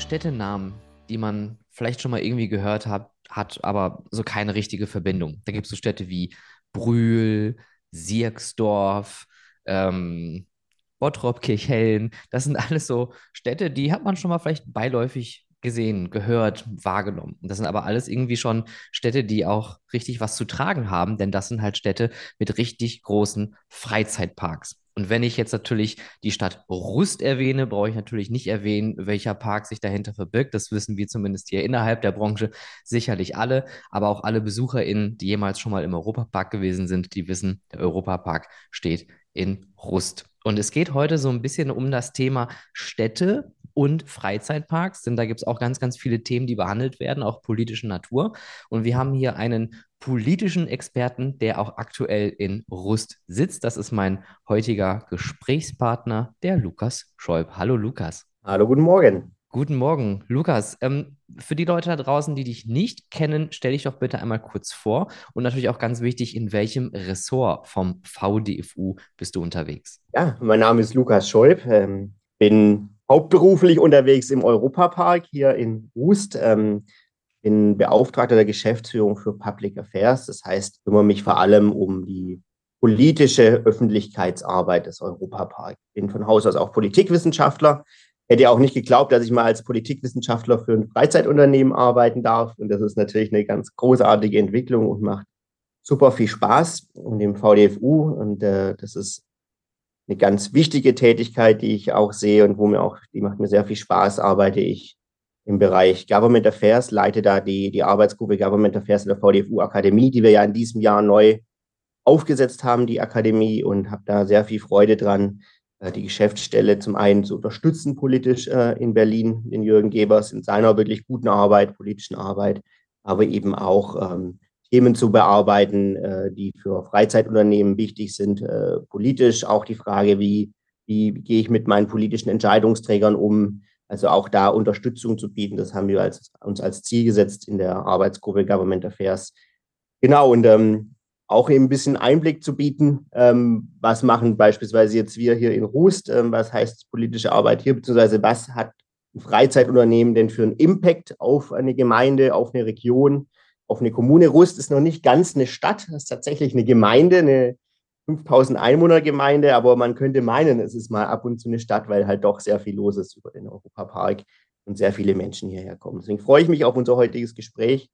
Städtenamen, die man vielleicht schon mal irgendwie gehört hat, hat aber so keine richtige Verbindung. Da gibt es so Städte wie Brühl, Sierksdorf, ähm, Bottrop, Kirchhellen. Das sind alles so Städte, die hat man schon mal vielleicht beiläufig gesehen, gehört, wahrgenommen. Und das sind aber alles irgendwie schon Städte, die auch richtig was zu tragen haben, denn das sind halt Städte mit richtig großen Freizeitparks. Und wenn ich jetzt natürlich die Stadt Rust erwähne, brauche ich natürlich nicht erwähnen, welcher Park sich dahinter verbirgt. Das wissen wir zumindest hier innerhalb der Branche sicherlich alle. Aber auch alle BesucherInnen, die jemals schon mal im Europapark gewesen sind, die wissen, der Europapark steht in Rust. Und es geht heute so ein bisschen um das Thema Städte und Freizeitparks, denn da gibt es auch ganz, ganz viele Themen, die behandelt werden, auch politischer Natur. Und wir haben hier einen politischen Experten, der auch aktuell in Rust sitzt. Das ist mein heutiger Gesprächspartner, der Lukas Schäub. Hallo Lukas. Hallo, guten Morgen. Guten Morgen, Lukas. Ähm, für die Leute da draußen, die dich nicht kennen, stell dich doch bitte einmal kurz vor und natürlich auch ganz wichtig, in welchem Ressort vom VDFU bist du unterwegs? Ja, mein Name ist Lukas Scholb, ähm, bin hauptberuflich unterwegs im Europapark hier in Rust. Ähm, bin Beauftragter der Geschäftsführung für Public Affairs. Das heißt, kümmere mich vor allem um die politische Öffentlichkeitsarbeit des Europaparks. Bin von Haus aus auch Politikwissenschaftler, hätte auch nicht geglaubt, dass ich mal als Politikwissenschaftler für ein Freizeitunternehmen arbeiten darf. Und das ist natürlich eine ganz großartige Entwicklung und macht super viel Spaß und im VDFU. Und äh, das ist eine ganz wichtige Tätigkeit, die ich auch sehe und wo mir auch, die macht mir sehr viel Spaß, arbeite ich im Bereich Government Affairs, leite da die, die Arbeitsgruppe Government Affairs in der VDFU Akademie, die wir ja in diesem Jahr neu aufgesetzt haben, die Akademie, und habe da sehr viel Freude dran, äh, die Geschäftsstelle zum einen zu unterstützen politisch äh, in Berlin, den Jürgen Gebers in seiner wirklich guten Arbeit, politischen Arbeit, aber eben auch ähm, Themen zu bearbeiten, äh, die für Freizeitunternehmen wichtig sind, äh, politisch. Auch die Frage, wie, wie gehe ich mit meinen politischen Entscheidungsträgern um? Also auch da Unterstützung zu bieten, das haben wir als, uns als Ziel gesetzt in der Arbeitsgruppe Government Affairs. Genau, und ähm, auch eben ein bisschen Einblick zu bieten. Ähm, was machen beispielsweise jetzt wir hier in Rust? Ähm, was heißt politische Arbeit hier? Beziehungsweise was hat ein Freizeitunternehmen denn für einen Impact auf eine Gemeinde, auf eine Region, auf eine Kommune? Rust ist noch nicht ganz eine Stadt, das ist tatsächlich eine Gemeinde, eine 5000 Einwohner Gemeinde, aber man könnte meinen, es ist mal ab und zu eine Stadt, weil halt doch sehr viel los ist über den Europapark und sehr viele Menschen hierher kommen. Deswegen freue ich mich auf unser heutiges Gespräch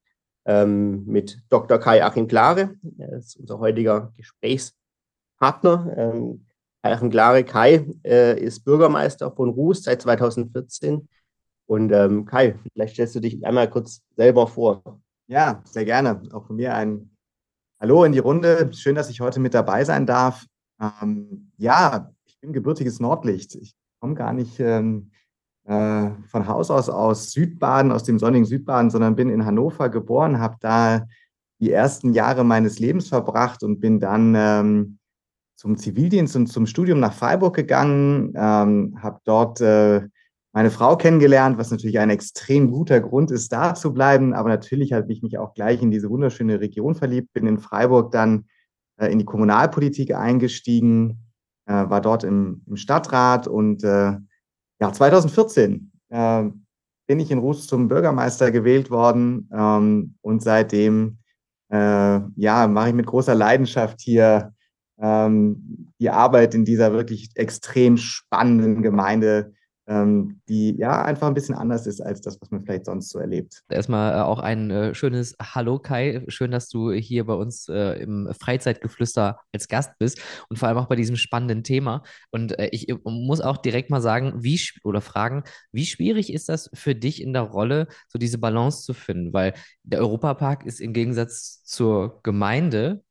ähm, mit Dr. Kai Achim Klare. Er ist unser heutiger Gesprächspartner. Ähm, Kai Achim Klare, Kai äh, ist Bürgermeister von Ruß seit 2014. Und ähm, Kai, vielleicht stellst du dich einmal kurz selber vor. Ja, sehr gerne. Auch von mir ein Hallo in die Runde. Schön, dass ich heute mit dabei sein darf. Ähm, ja, ich bin gebürtiges Nordlicht. Ich komme gar nicht ähm, äh, von Haus aus aus Südbaden, aus dem sonnigen Südbaden, sondern bin in Hannover geboren, habe da die ersten Jahre meines Lebens verbracht und bin dann ähm, zum Zivildienst und zum Studium nach Freiburg gegangen, ähm, habe dort äh, meine Frau kennengelernt, was natürlich ein extrem guter Grund ist, da zu bleiben. Aber natürlich habe ich mich auch gleich in diese wunderschöne Region verliebt, bin in Freiburg dann äh, in die Kommunalpolitik eingestiegen, äh, war dort im, im Stadtrat und äh, ja, 2014 äh, bin ich in Ruß zum Bürgermeister gewählt worden ähm, und seitdem äh, ja, mache ich mit großer Leidenschaft hier ähm, die Arbeit in dieser wirklich extrem spannenden Gemeinde die ja einfach ein bisschen anders ist als das, was man vielleicht sonst so erlebt. Erstmal äh, auch ein äh, schönes Hallo Kai, schön, dass du hier bei uns äh, im Freizeitgeflüster als Gast bist und vor allem auch bei diesem spannenden Thema. Und ich muss auch direkt mal sagen, wie oder fragen, wie schwierig ist das für dich in der Rolle, so diese Balance zu finden? Weil der Europapark ist im Gegensatz zur Gemeinde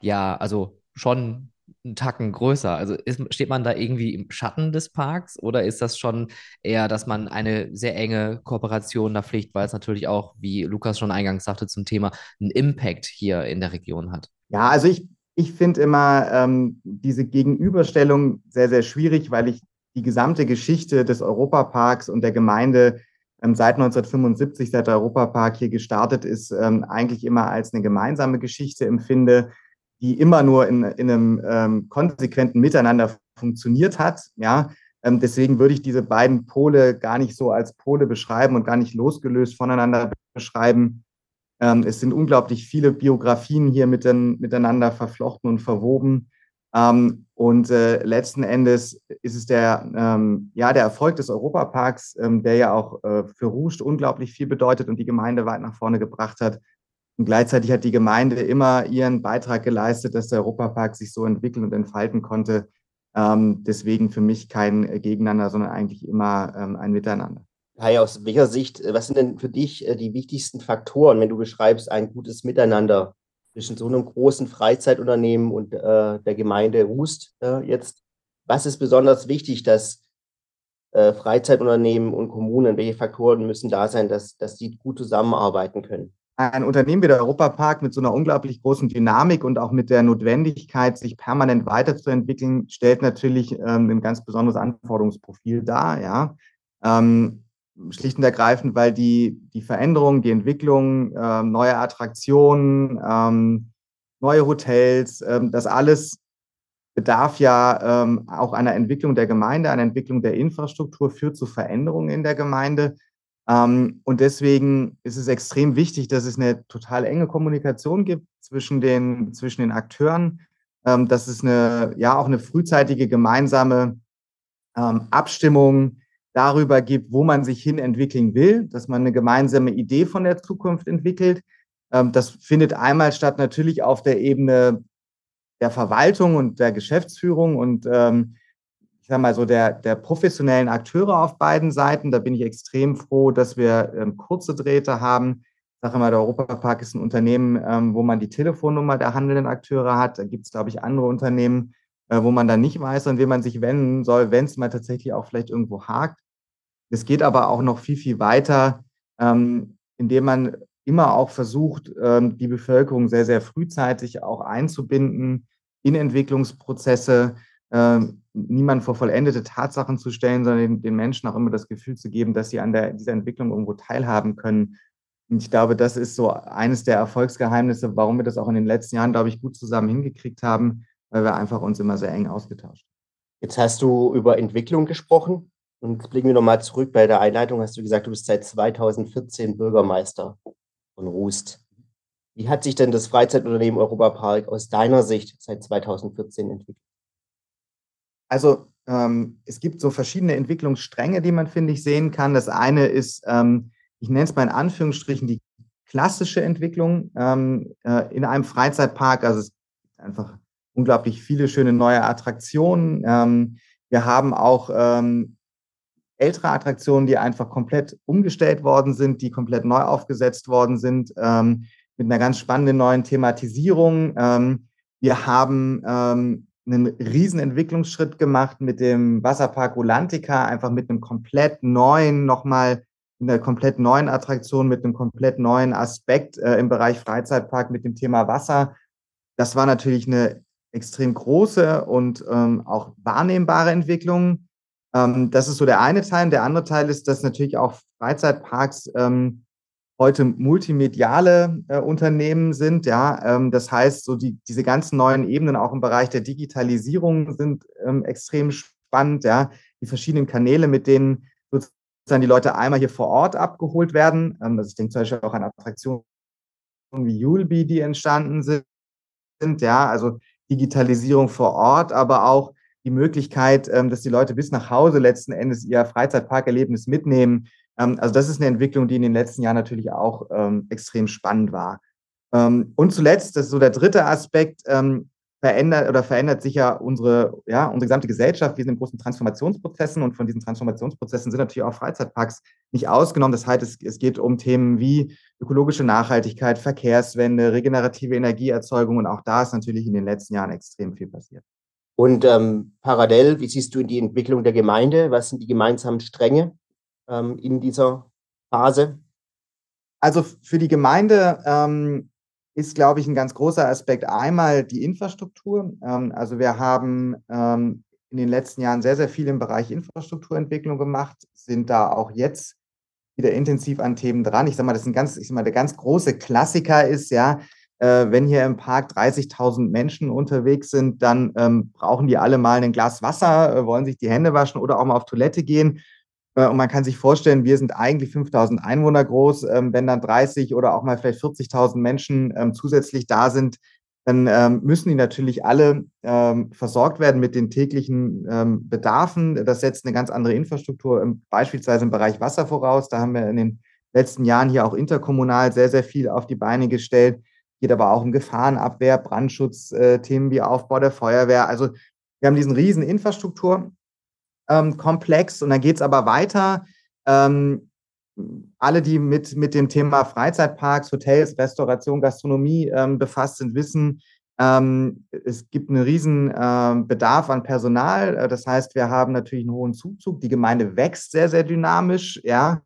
ja, also schon einen Tacken größer? Also ist, steht man da irgendwie im Schatten des Parks oder ist das schon eher, dass man eine sehr enge Kooperation da pflicht, weil es natürlich auch, wie Lukas schon eingangs sagte, zum Thema einen Impact hier in der Region hat? Ja, also ich, ich finde immer ähm, diese Gegenüberstellung sehr, sehr schwierig, weil ich die gesamte Geschichte des Europaparks und der Gemeinde ähm, seit 1975, seit der Europapark hier gestartet ist, ähm, eigentlich immer als eine gemeinsame Geschichte empfinde die immer nur in, in einem ähm, konsequenten Miteinander funktioniert hat. Ja, Ähm, deswegen würde ich diese beiden Pole gar nicht so als Pole beschreiben und gar nicht losgelöst voneinander beschreiben. Ähm, es sind unglaublich viele Biografien hier miteinander verflochten und verwoben. Ähm, und äh, letzten Endes ist es der, ähm, ja, der Erfolg des Europaparks, ähm, der ja auch äh, für Ruscht unglaublich viel bedeutet und die Gemeinde weit nach vorne gebracht hat. Und gleichzeitig hat die Gemeinde immer ihren Beitrag geleistet, dass der Europapark sich so entwickeln und entfalten konnte. Ähm, deswegen für mich kein Gegeneinander, sondern eigentlich immer ähm, ein Miteinander. Kai, aus welcher Sicht, äh, was sind denn für dich äh, die wichtigsten Faktoren, wenn du beschreibst ein gutes Miteinander zwischen so einem großen Freizeitunternehmen und äh, der Gemeinde Rust äh, jetzt? Was ist besonders wichtig, dass äh, Freizeitunternehmen und Kommunen, welche Faktoren müssen da sein, dass, dass die gut zusammenarbeiten können? Ein Unternehmen wie der Europapark mit so einer unglaublich großen Dynamik und auch mit der Notwendigkeit, sich permanent weiterzuentwickeln, stellt natürlich ähm, ein ganz besonderes Anforderungsprofil dar. Ja. Ähm, schlicht und ergreifend, weil die, die Veränderung, die Entwicklung, äh, neue Attraktionen, ähm, neue Hotels, ähm, das alles bedarf ja ähm, auch einer Entwicklung der Gemeinde, einer Entwicklung der Infrastruktur, führt zu Veränderungen in der Gemeinde. Ähm, und deswegen ist es extrem wichtig, dass es eine total enge Kommunikation gibt zwischen den, zwischen den Akteuren, ähm, dass es eine, ja, auch eine frühzeitige gemeinsame ähm, Abstimmung darüber gibt, wo man sich hin entwickeln will, dass man eine gemeinsame Idee von der Zukunft entwickelt. Das findet einmal statt natürlich auf der Ebene der Verwaltung und der Geschäftsführung und ähm, ich sage mal so, der, der professionellen Akteure auf beiden Seiten. Da bin ich extrem froh, dass wir ähm, kurze Drähte haben. Ich sage immer, der Europapark ist ein Unternehmen, ähm, wo man die Telefonnummer der handelnden Akteure hat. Da gibt es, glaube ich, andere Unternehmen, äh, wo man dann nicht weiß, an wen man sich wenden soll, wenn es mal tatsächlich auch vielleicht irgendwo hakt. Es geht aber auch noch viel, viel weiter, ähm, indem man immer auch versucht, ähm, die Bevölkerung sehr, sehr frühzeitig auch einzubinden in Entwicklungsprozesse, ähm, niemanden vor vollendete Tatsachen zu stellen, sondern den, Menschen auch immer das Gefühl zu geben, dass sie an der, dieser Entwicklung irgendwo teilhaben können. Und ich glaube, das ist so eines der Erfolgsgeheimnisse, warum wir das auch in den letzten Jahren, glaube ich, gut zusammen hingekriegt haben, weil wir einfach uns immer sehr eng ausgetauscht haben. Jetzt hast du über Entwicklung gesprochen und blicken wir nochmal zurück. Bei der Einleitung hast du gesagt, du bist seit 2014 Bürgermeister von Rust. Wie hat sich denn das Freizeitunternehmen Europapark aus deiner Sicht seit 2014 entwickelt? Also ähm, es gibt so verschiedene Entwicklungsstränge, die man, finde ich, sehen kann. Das eine ist, ähm, ich nenne es mal in Anführungsstrichen, die klassische Entwicklung ähm, äh, in einem Freizeitpark. Also es gibt einfach unglaublich viele schöne neue Attraktionen. Ähm, wir haben auch ähm, ältere Attraktionen, die einfach komplett umgestellt worden sind, die komplett neu aufgesetzt worden sind, ähm, mit einer ganz spannenden neuen Thematisierung. wir haben einen riesen Entwicklungsschritt gemacht mit dem Wasserpark Rolantica, einfach mit einem komplett neuen, nochmal in einer komplett neuen Attraktion, mit einem komplett neuen Aspekt äh, im Bereich Freizeitpark mit dem Thema Wasser. Das war natürlich eine extrem große und ähm, auch wahrnehmbare Entwicklung. Ähm, das ist so der eine Teil. Der andere Teil ist, dass natürlich auch Freizeitparks ähm, heute multimediale äh, Unternehmen sind. Ja, ähm, das heißt, so die, diese ganzen neuen Ebenen auch im Bereich der Digitalisierung sind ähm, extrem spannend. Ja, die verschiedenen Kanäle, mit denen sozusagen die Leute einmal hier vor Ort abgeholt werden. Ähm, also ich denke zum Beispiel auch an Attraktionen wie Julbi, die entstanden sind. Ja, also Digitalisierung vor Ort, aber auch die Möglichkeit, ähm, dass die Leute bis nach Hause letzten Endes ihr Freizeitparkerlebnis mitnehmen also das ist eine Entwicklung, die in den letzten Jahren natürlich auch ähm, extrem spannend war. Ähm, und zuletzt, das ist so der dritte Aspekt, ähm, verändert oder verändert sich ja unsere, ja, unsere gesamte Gesellschaft. Wir sind in großen Transformationsprozessen und von diesen Transformationsprozessen sind natürlich auch Freizeitparks nicht ausgenommen. Das heißt, es, es geht um Themen wie ökologische Nachhaltigkeit, Verkehrswende, regenerative Energieerzeugung und auch da ist natürlich in den letzten Jahren extrem viel passiert. Und ähm, parallel, wie siehst du die Entwicklung der Gemeinde? Was sind die gemeinsamen Stränge? Ähm, in dieser Phase? Also für die Gemeinde ähm, ist, glaube ich, ein ganz großer Aspekt einmal die Infrastruktur. Ähm, also wir haben ähm, in den letzten Jahren sehr, sehr viel im Bereich Infrastrukturentwicklung gemacht, sind da auch jetzt wieder intensiv an Themen dran. Ich sage mal, das ist ein ganz, ich sag mal, der ganz große Klassiker ist ja, äh, wenn hier im Park 30.000 Menschen unterwegs sind, dann ähm, brauchen die alle mal ein Glas Wasser, äh, wollen sich die Hände waschen oder auch mal auf Toilette gehen. Äh, und man kann sich vorstellen, wir sind eigentlich 5000 Einwohner groß. Ähm, wenn dann 30 oder auch mal vielleicht 40.000 Menschen ähm, zusätzlich da sind, dann ähm, müssen die natürlich alle versorgt werden mit den täglichen Bedarfen. Das setzt eine ganz andere Infrastruktur, beispielsweise im Bereich Wasser voraus. Da haben wir in den letzten Jahren hier auch interkommunal sehr, sehr viel auf die Beine gestellt. Geht aber auch um Gefahrenabwehr, Brandschutz, äh, wie Aufbau der Feuerwehr. Also wir haben diesen riesen Infrastrukturkomplex ähm, und dann geht es aber weiter. Ähm, alle, die mit, mit dem Thema Freizeitparks, Hotels, Restauration, Gastronomie ähm, befasst sind, wissen, ähm, es gibt einen riesen ähm, Bedarf an Personal. Äh, das heißt, wir haben natürlich einen hohen Zuzug. Die Gemeinde wächst sehr, sehr dynamisch, ja.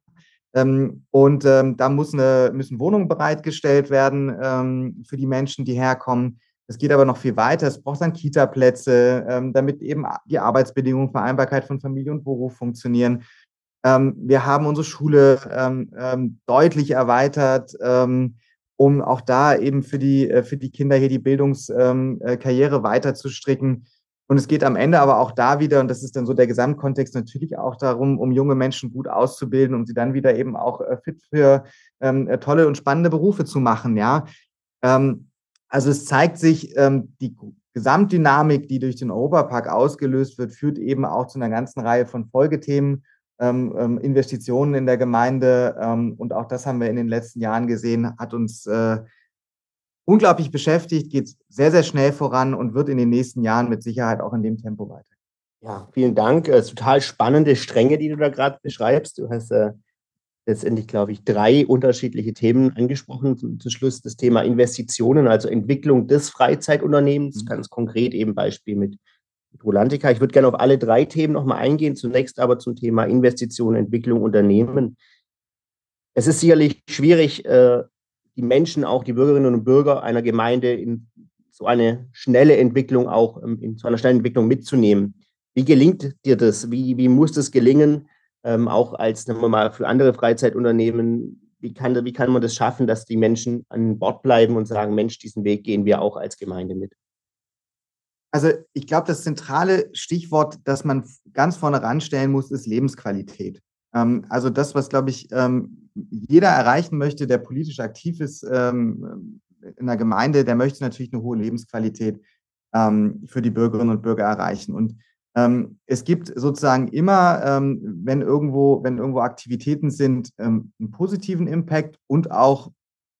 Ähm, und da muss eine, müssen Wohnungen bereitgestellt werden für die Menschen, die herkommen. Es geht aber noch viel weiter. Es braucht dann Kita-Plätze, damit eben die Arbeitsbedingungen, Vereinbarkeit von Familie und Beruf funktionieren. Ähm, wir haben unsere Schule ähm, ähm, deutlich erweitert, ähm, um auch da eben für die, äh, für die Kinder hier die Bildungskarriere ähm, äh, weiter zu stricken. Und es geht am Ende aber auch da wieder, und das ist dann so der Gesamtkontext, natürlich auch darum, um junge Menschen gut auszubilden, um sie dann wieder eben auch äh, fit für ähm, äh, tolle und spannende Berufe zu machen. Ja, ähm, also es zeigt sich, ähm, die Gesamtdynamik, die durch den Europapark ausgelöst wird, führt eben auch zu einer ganzen Reihe von Folgethemen ähm, ähm, Investitionen in der Gemeinde. Ähm, und auch das haben wir in den letzten Jahren gesehen, hat uns äh, unglaublich beschäftigt, geht sehr, sehr schnell voran und wird in den nächsten Jahren mit Sicherheit auch in dem Tempo weiter. Ja, vielen Dank. Ist total spannende Stränge, die du da gerade beschreibst. Du hast äh, letztendlich, glaube ich, drei unterschiedliche Themen angesprochen. Zum, Schluss das Thema Investitionen, also Entwicklung des Freizeitunternehmens, mhm. ganz konkret eben Beispiel mit Rolantica. Ich würde gerne auf alle drei Themen nochmal eingehen. Zunächst aber zum Thema Investitionen, Entwicklung, Unternehmen. Es ist sicherlich schwierig, äh, die Menschen, auch die Bürgerinnen und Bürger einer Gemeinde in so eine schnelle Entwicklung auch ähm, in so einer schnellen Entwicklung mitzunehmen. Wie gelingt dir das? Wie, wie muss das gelingen? Ähm, auch als sagen wir mal, für andere Freizeitunternehmen, wie kann, wie kann man das schaffen, dass die Menschen an Bord bleiben und sagen, Mensch, diesen Weg gehen wir auch als Gemeinde mit? Also ich glaube, das zentrale Stichwort, das man ganz vorne ranstellen muss, ist Lebensqualität. Ähm, also das, was, glaube ich, ähm, jeder erreichen möchte, der politisch aktiv ist ähm, in der Gemeinde, der möchte natürlich eine hohe Lebensqualität ähm, für die Bürgerinnen und Bürger erreichen. Und ähm, es gibt sozusagen immer, ähm, wenn irgendwo, wenn irgendwo Aktivitäten sind, einen positiven Impact und auch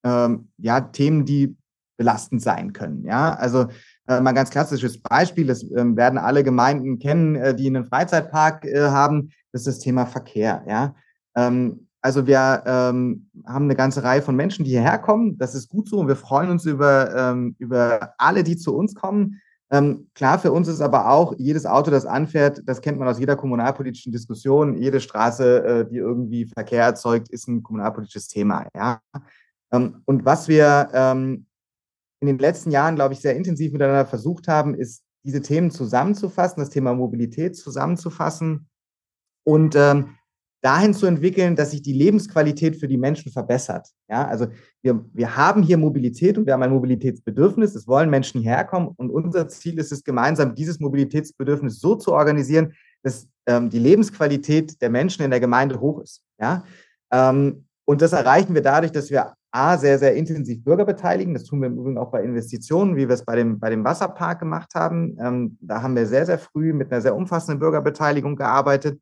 ja, Themen, die belastend sein können. Ja, also äh, mal ein ganz klassisches Beispiel, das äh, werden alle Gemeinden kennen, äh, die einen Freizeitpark äh, haben, das ist das Thema Verkehr. Ja? Ähm, also wir ähm, haben eine ganze Reihe von Menschen, die hierher kommen. Das ist gut so und wir freuen uns über, ähm, über alle, die zu uns kommen. Ähm, klar, für uns ist aber auch jedes Auto, das anfährt, das kennt man aus jeder kommunalpolitischen Diskussion. Jede Straße, äh, die irgendwie Verkehr erzeugt, ist ein kommunalpolitisches Thema. Ja? Ähm, und was wir ähm, in den letzten Jahren, glaube ich, sehr intensiv miteinander versucht haben, ist, diese Themen zusammenzufassen, das Thema Mobilität zusammenzufassen und ähm, dahin zu entwickeln, dass sich die Lebensqualität für die Menschen verbessert. Ja, also wir, wir haben hier Mobilität und wir haben ein Mobilitätsbedürfnis. Es wollen Menschen hierher kommen und unser Ziel ist es gemeinsam, dieses Mobilitätsbedürfnis so zu organisieren, dass ähm, die Lebensqualität der Menschen in der Gemeinde hoch ist. Ja, ähm, und das erreichen wir dadurch, dass wir A, sehr, sehr intensiv Bürger beteiligen. Das tun wir im Übrigen auch bei Investitionen, wie wir es bei dem, bei dem Wasserpark gemacht haben. Ähm, da haben wir sehr, sehr früh mit einer sehr umfassenden Bürgerbeteiligung gearbeitet.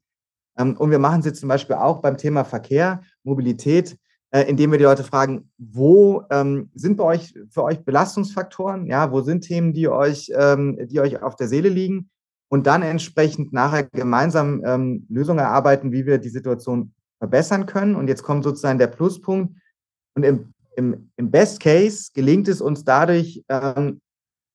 Ähm, und wir machen es jetzt zum Beispiel auch beim Thema Verkehr, Mobilität, äh, indem wir die Leute fragen, wo ähm, sind bei euch für euch Belastungsfaktoren? Ja, wo sind Themen, die euch, ähm, die euch auf der Seele liegen? Und dann entsprechend nachher gemeinsam Lösungen erarbeiten, wie wir die Situation verbessern können. Und jetzt kommt sozusagen der Pluspunkt und im, im, im Best Case gelingt es uns dadurch,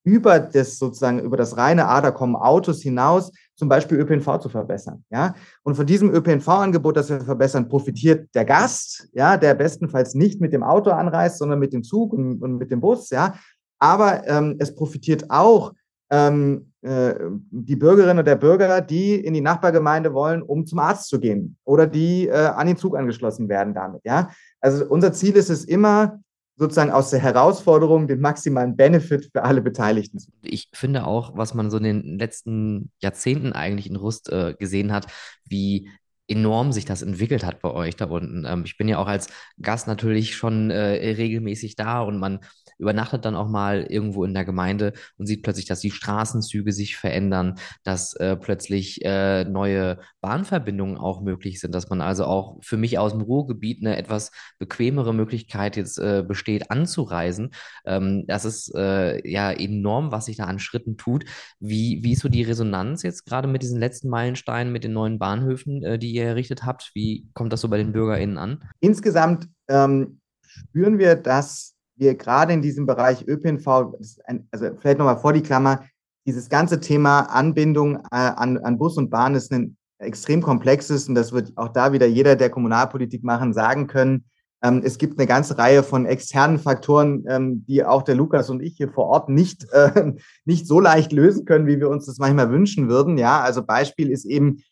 über das sozusagen, über das reine, da kommen Autos hinaus, zum Beispiel ÖPNV zu verbessern. Ja? Und von diesem ÖPNV-Angebot, das wir verbessern, profitiert der Gast, ja, der bestenfalls nicht mit dem Auto anreist, sondern mit dem Zug und, und mit dem Bus, ja. Aber ähm, es profitiert auch ähm, äh, die Bürgerinnen und der Bürger, die in die Nachbargemeinde wollen, um zum Arzt zu gehen oder die äh, an den Zug angeschlossen werden damit. Ja, also unser Ziel ist es immer, sozusagen aus der Herausforderung den maximalen Benefit für alle Beteiligten. Ich finde auch, was man so in den letzten Jahrzehnten eigentlich in Rust äh, gesehen hat, wie enorm sich das entwickelt hat bei euch da unten. Ähm, ich bin ja auch als Gast natürlich schon äh, regelmäßig da und man übernachtet dann auch mal irgendwo in der Gemeinde und sieht plötzlich, dass die Straßenzüge sich verändern, dass äh, plötzlich äh, neue Bahnverbindungen auch möglich sind, dass man also auch für mich aus dem Ruhrgebiet eine etwas bequemere Möglichkeit jetzt äh, besteht, anzureisen. Ähm, das ist äh, ja enorm, was sich da an Schritten tut. Wie, wie ist so die Resonanz jetzt gerade mit diesen letzten Meilensteinen, mit den neuen Bahnhöfen, äh, die ihr errichtet habt? Wie kommt das so bei den BürgerInnen an? Insgesamt ähm, spüren wir, dass wir gerade in diesem Bereich ÖPNV, ein, also vielleicht nochmal vor die Klammer, dieses ganze Thema Anbindung äh, an, an Bus und Bahn ist ein extrem komplexes und das wird auch da wieder jeder, der Kommunalpolitik machen, sagen können. Ähm, es gibt eine ganze Reihe von externen Faktoren, ähm, die auch der Lukas und ich hier vor Ort nicht, äh, nicht so leicht lösen können, wie wir uns das manchmal wünschen würden. Ja, also Beispiel ist eben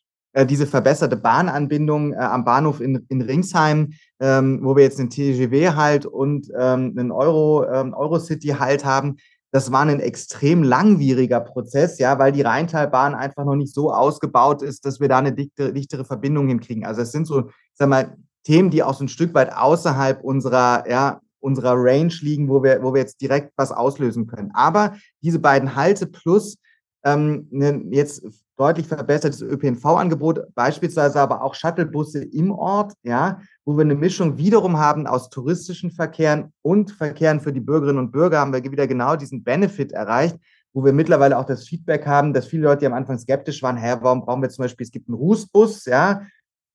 diese verbesserte Bahnanbindung äh, am Bahnhof in, in Ringsheim, ähm, wo wir jetzt einen TGW-Halt und ähm, einen Euro, ähm, Eurocity-Halt haben. Das war ein extrem langwieriger Prozess, ja, weil die Rheintalbahn einfach noch nicht so ausgebaut ist, dass wir da eine dichte, dichtere Verbindung hinkriegen. Also es sind so, sag mal, Themen, die auch so ein Stück weit außerhalb unserer, ja, unserer Range liegen, wo wir, wo wir jetzt direkt was auslösen können. Aber diese beiden Halte plus ähm, ne, jetzt deutlich verbessertes ÖPNV-Angebot, beispielsweise aber auch Shuttlebusse im Ort, ja, wo wir eine Mischung wiederum haben aus touristischen Verkehren und Verkehren für die Bürgerinnen und Bürger, haben wir wieder genau diesen Benefit erreicht, wo wir mittlerweile auch das Feedback haben, dass viele Leute, die am Anfang skeptisch waren, hä, warum brauchen wir zum Beispiel, es gibt einen Rußbus, ja,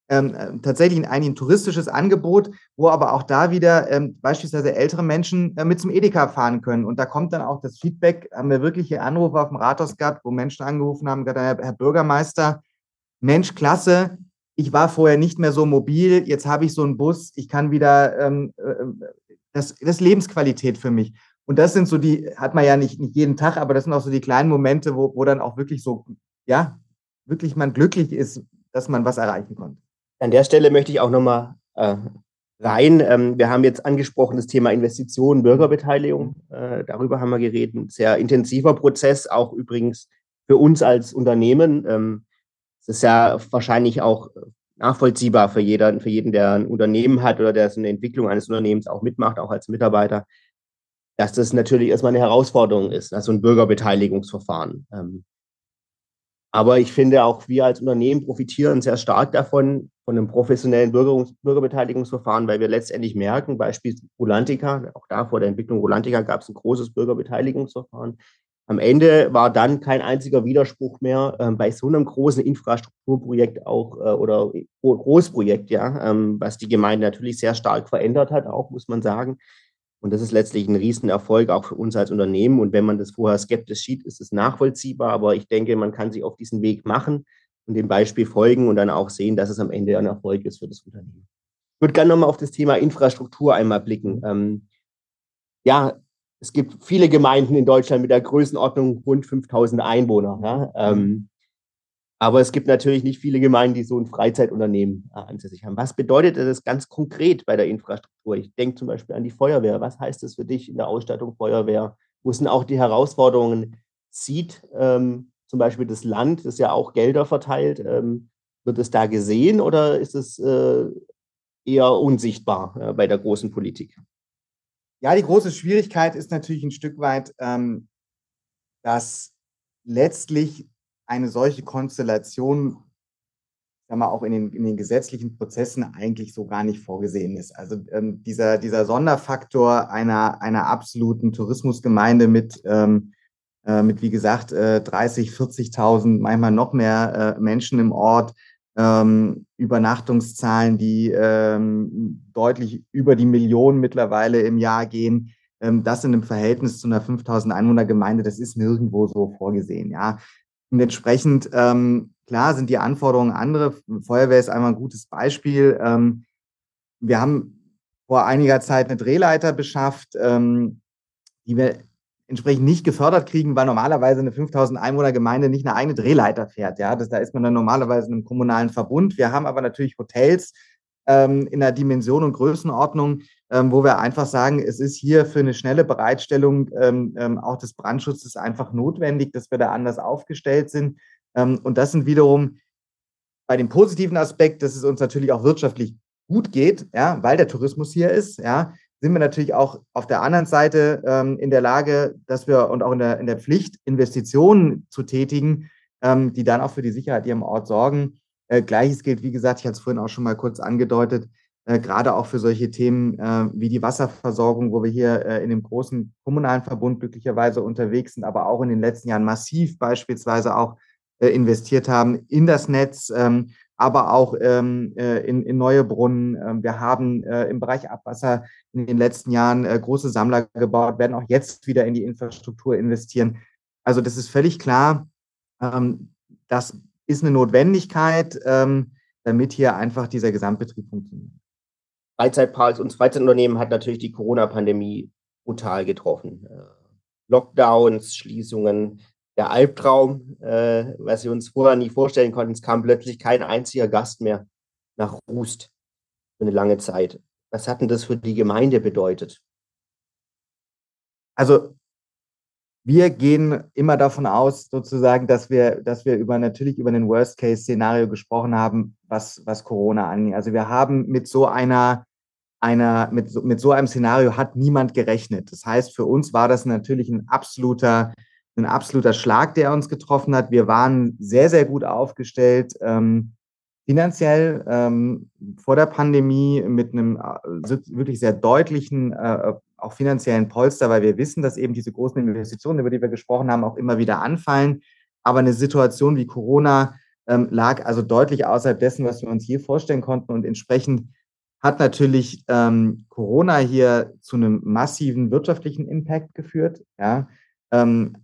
ähm, äh, tatsächlich ein, ein touristisches Angebot, wo aber auch da wieder ähm, beispielsweise ältere Menschen äh, mit zum Edeka fahren können. Und da kommt dann auch das Feedback, haben wir wirkliche Anrufe auf dem Rathaus gehabt, wo Menschen angerufen haben, gesagt, Herr, Herr Bürgermeister, Mensch, klasse, ich war vorher nicht mehr so mobil, jetzt habe ich so einen Bus, ich kann wieder, ähm, äh, das, das ist Lebensqualität für mich. Und das sind so die, hat man ja nicht, nicht jeden Tag, aber das sind auch so die kleinen Momente, wo, wo dann auch wirklich so, ja, wirklich man glücklich ist, dass man was erreichen konnte. An der Stelle möchte ich auch nochmal äh, rein. Ähm, wir haben jetzt angesprochen das Thema Investitionen, Bürgerbeteiligung. Äh, darüber haben wir geredet. Ein sehr intensiver Prozess, auch übrigens für uns als Unternehmen. Ähm, es ist ja wahrscheinlich auch nachvollziehbar für, jeder, für jeden, der ein Unternehmen hat oder der so eine Entwicklung eines Unternehmens auch mitmacht, auch als Mitarbeiter, dass das natürlich erstmal eine Herausforderung ist, also ein Bürgerbeteiligungsverfahren. Ähm, aber ich finde auch wir als Unternehmen profitieren sehr stark davon, von einem professionellen Bürger Bürgerbeteiligungsverfahren, weil wir letztendlich merken, Beispiel Rolantica, auch da vor der Entwicklung Rolantica gab es ein großes Bürgerbeteiligungsverfahren. Am Ende war dann kein einziger Widerspruch mehr äh, bei so einem großen Infrastrukturprojekt auch äh, oder Großprojekt, ja, ähm, was die Gemeinde natürlich sehr stark verändert hat, auch muss man sagen. Und das ist letztlich ein Riesenerfolg auch für uns als Unternehmen. Und wenn man das vorher skeptisch sieht, ist es nachvollziehbar. Aber ich denke, man kann sich auf diesen Weg machen und dem Beispiel folgen und dann auch sehen, dass es am Ende ein Erfolg ist für das Unternehmen. Ich würde gerne nochmal auf das Thema Infrastruktur einmal blicken. Ähm, ja, es gibt viele Gemeinden in Deutschland mit der Größenordnung rund 5000 Einwohner. Ja? Ähm, aber es gibt natürlich nicht viele Gemeinden, die so ein Freizeitunternehmen äh, ansässig haben. Was bedeutet das ganz konkret bei der Infrastruktur? Ich denke zum Beispiel an die Feuerwehr. Was heißt das für dich in der Ausstattung Feuerwehr? Wo sind auch die Herausforderungen? Sieht ähm, zum Beispiel das Land, das ja auch Gelder verteilt, ähm, wird es da gesehen oder ist es äh, eher unsichtbar äh, bei der großen Politik? Ja, die große Schwierigkeit ist natürlich ein Stück weit, ähm, dass letztlich eine solche Konstellation, sagen wir auch in den, in den gesetzlichen Prozessen eigentlich so gar nicht vorgesehen ist. Also ähm, dieser, dieser Sonderfaktor einer, einer absoluten Tourismusgemeinde mit, ähm, äh, mit wie gesagt, äh, 30, 40.000, manchmal noch mehr äh, Menschen im Ort, ähm, Übernachtungszahlen, die ähm, deutlich über die Million mittlerweile im Jahr gehen. Ähm, das in einem Verhältnis zu einer 5000 Einwohner Gemeinde, das ist nirgendwo so vorgesehen. Ja, und entsprechend, klar, sind die Anforderungen andere. Feuerwehr ist einmal ein gutes Beispiel. Wir haben vor einiger Zeit eine Drehleiter beschafft, die wir entsprechend nicht gefördert kriegen, weil normalerweise eine 5000 Einwohner Gemeinde nicht eine eigene Drehleiter fährt. Ja, das, da ist man dann normalerweise in einem kommunalen Verbund. Wir haben aber natürlich Hotels, ähm, in einer Dimension und Größenordnung, ähm, wo wir einfach sagen, es ist hier für eine schnelle Bereitstellung ähm, ähm, auch des Brandschutzes einfach notwendig, dass wir da anders aufgestellt sind. Ähm, und das sind wiederum bei dem positiven Aspekt, dass es uns natürlich auch wirtschaftlich gut geht, ja, weil der Tourismus hier ist, ja, sind wir natürlich auch auf der anderen Seite ähm, in der Lage, dass wir und auch in der, in der Pflicht, Investitionen zu tätigen, ähm, die dann auch für die Sicherheit hier im Ort sorgen. Äh, Gleiches gilt, wie gesagt, ich hatte es vorhin auch schon mal kurz angedeutet, äh, gerade auch für solche Themen äh, wie die Wasserversorgung, wo wir hier äh, in dem großen kommunalen Verbund glücklicherweise unterwegs sind, aber auch in den letzten Jahren massiv beispielsweise auch äh, investiert haben in das Netz, ähm, aber auch ähm, äh, in, in neue Brunnen. Ähm, wir haben im Bereich Abwasser in den letzten Jahren große Sammler gebaut, werden auch jetzt wieder in die Infrastruktur investieren. Also das ist völlig klar. Das ist eine Notwendigkeit, damit hier einfach dieser Gesamtbetrieb funktioniert. Freizeitparks und Freizeitunternehmen hat natürlich die Corona-Pandemie brutal getroffen. Äh, Lockdowns, Schließungen, der Albtraum, äh, was wir uns vorher nie vorstellen konnten. Es kam plötzlich kein einziger Gast mehr nach Rust für eine lange Zeit. Was hat denn das für die Gemeinde bedeutet? Also wir gehen immer davon aus, sozusagen, dass wir, dass wir über natürlich über ein Worst-Case-Szenario gesprochen haben, was, was Corona angeht. Also wir haben mit so einer einer, mit, mit so einem Szenario hat niemand gerechnet. Das heißt, für uns war das natürlich ein absoluter, ein absoluter Schlag, der uns getroffen hat. Wir waren sehr, sehr gut aufgestellt, ähm, finanziell ähm, vor der Pandemie mit einem äh, wirklich sehr deutlichen, äh, auch finanziellen Polster, weil wir wissen, dass eben diese großen Investitionen, über die wir gesprochen haben, auch immer wieder anfallen. Aber eine Situation wie Corona ähm, lag also deutlich außerhalb dessen, was wir uns je vorstellen konnten und entsprechend hat natürlich ähm, Corona hier zu einem massiven wirtschaftlichen Impact geführt. Ja. Ähm,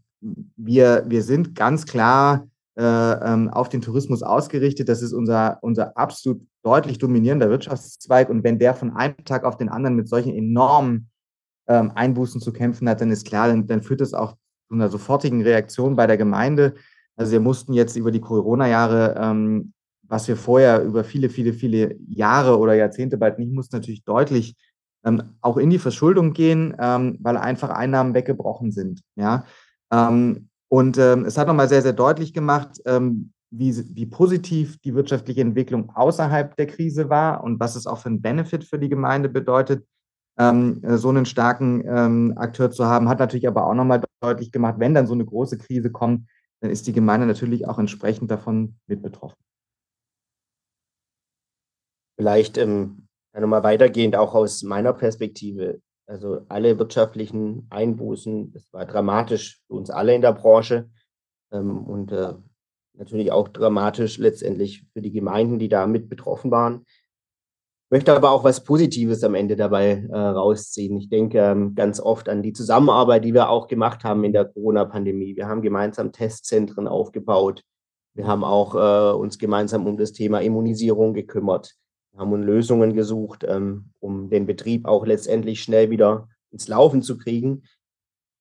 wir, wir sind ganz klar äh, ähm, auf den Tourismus ausgerichtet. Das ist unser, unser absolut deutlich dominierender Wirtschaftszweig. Und wenn der von einem Tag auf den anderen mit solchen enormen ähm, Einbußen zu kämpfen hat, dann ist klar, dann, dann führt das auch zu einer sofortigen Reaktion bei der Gemeinde. Also wir mussten jetzt über die Corona-Jahre ähm, was wir vorher über viele, viele, viele Jahre oder Jahrzehnte bald nicht mussten, natürlich deutlich ähm, auch in die Verschuldung gehen, ähm, weil einfach Einnahmen weggebrochen sind. Ja? Ähm, und ähm, es hat nochmal sehr, sehr deutlich gemacht, ähm, wie, wie positiv die wirtschaftliche Entwicklung außerhalb der Krise war und was es auch für einen Benefit für die Gemeinde bedeutet, ähm, so einen starken Akteur zu haben. Hat natürlich aber auch nochmal deutlich gemacht, wenn dann so eine große Krise kommt, dann ist die Gemeinde natürlich auch entsprechend davon mit betroffen. Vielleicht ähm, nochmal weitergehend auch aus meiner Perspektive. Also alle wirtschaftlichen Einbußen, das war dramatisch für uns alle in der Branche ähm, und äh, natürlich auch dramatisch letztendlich für die Gemeinden, die da mit betroffen waren. Ich möchte aber auch was Positives am Ende dabei äh, rausziehen. Ich denke ähm, ganz oft an die Zusammenarbeit, die wir auch gemacht haben in der Corona-Pandemie. Wir haben gemeinsam Testzentren aufgebaut. Wir haben auch äh, uns gemeinsam um das Thema Immunisierung gekümmert haben Lösungen gesucht, ähm, um den Betrieb auch letztendlich schnell wieder ins Laufen zu kriegen.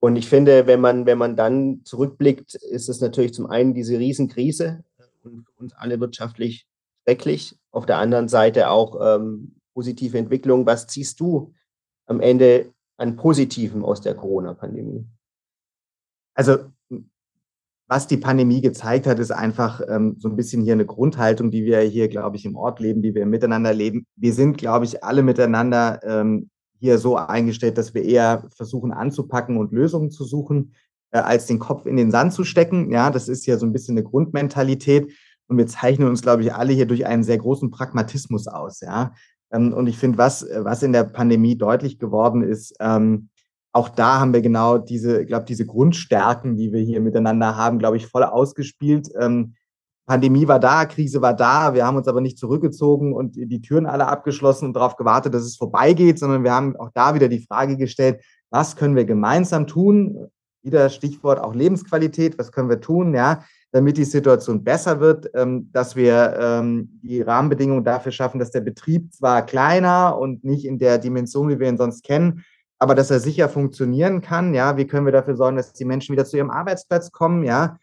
Und ich finde, wenn man, wenn man dann zurückblickt, ist es natürlich zum einen diese Riesenkrise und für uns alle wirtschaftlich schrecklich. Auf der anderen Seite auch ähm, positive Entwicklung. Was ziehst du am Ende an Positiven aus der Corona-Pandemie? Also was die Pandemie gezeigt hat, ist einfach ähm, so ein bisschen hier eine Grundhaltung, die wir hier, glaube ich, im Ort leben, die wir miteinander leben. Wir sind, glaube ich, alle miteinander ähm, hier so eingestellt, dass wir eher versuchen anzupacken und Lösungen zu suchen, äh, als den Kopf in den Sand zu stecken. Ja, das ist ja so ein bisschen eine Grundmentalität. Und wir zeichnen uns, glaube ich, alle hier durch einen sehr großen Pragmatismus aus. Ja, ähm, und ich finde, was, was in der Pandemie deutlich geworden ist, ähm, auch da haben wir genau diese, glaube, diese Grundstärken, die wir hier miteinander haben, glaube ich, voll ausgespielt. Ähm, Pandemie war da, Krise war da, wir haben uns aber nicht zurückgezogen und die Türen alle abgeschlossen und darauf gewartet, dass es vorbeigeht, sondern wir haben auch da wieder die Frage gestellt, was können wir gemeinsam tun? Wieder Stichwort auch Lebensqualität, was können wir tun, ja, damit die Situation besser wird, ähm, dass wir ähm, die Rahmenbedingungen dafür schaffen, dass der Betrieb zwar kleiner und nicht in der Dimension, wie wir ihn sonst kennen, aber dass er sicher funktionieren kann. Ja, wie können wir dafür sorgen, dass die Menschen wieder zu ihrem Arbeitsplatz kommen? Ja,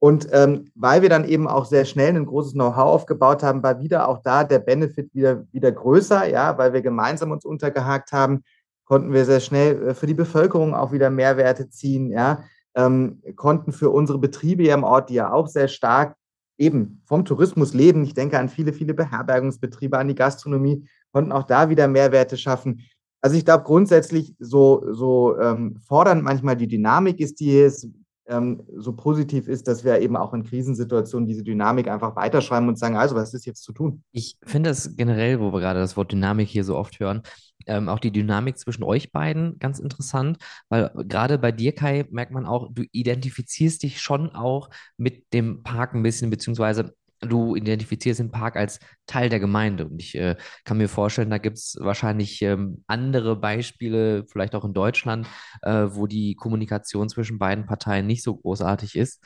Und ähm, weil wir dann eben auch sehr schnell ein großes Know-how aufgebaut haben, war wieder auch da der Benefit wieder, wieder größer, ja, weil wir gemeinsam uns untergehakt haben, konnten wir sehr schnell äh, für die Bevölkerung auch wieder Mehrwerte ziehen, ja, ähm, konnten für unsere Betriebe hier im Ort, die ja auch sehr stark eben vom Tourismus leben, ich denke an viele, viele Beherbergungsbetriebe, an die Gastronomie, konnten auch da wieder Mehrwerte schaffen. Also ich glaube grundsätzlich, so, so ähm, fordernd manchmal die Dynamik ist, die ist, ähm, so positiv ist, dass wir eben auch in Krisensituationen diese Dynamik einfach weiterschreiben und sagen, also was ist jetzt zu tun? Ich finde es generell, wo wir gerade das Wort Dynamik hier so oft hören, ähm, auch die Dynamik zwischen euch beiden ganz interessant, weil gerade bei dir, Kai, merkt man auch, du identifizierst dich schon auch mit dem Park ein bisschen, beziehungsweise du identifizierst den Park als Teil der Gemeinde. Und ich äh, kann mir vorstellen, da gibt es wahrscheinlich ähm, andere Beispiele, vielleicht auch in Deutschland, äh, wo die Kommunikation zwischen beiden Parteien nicht so großartig ist.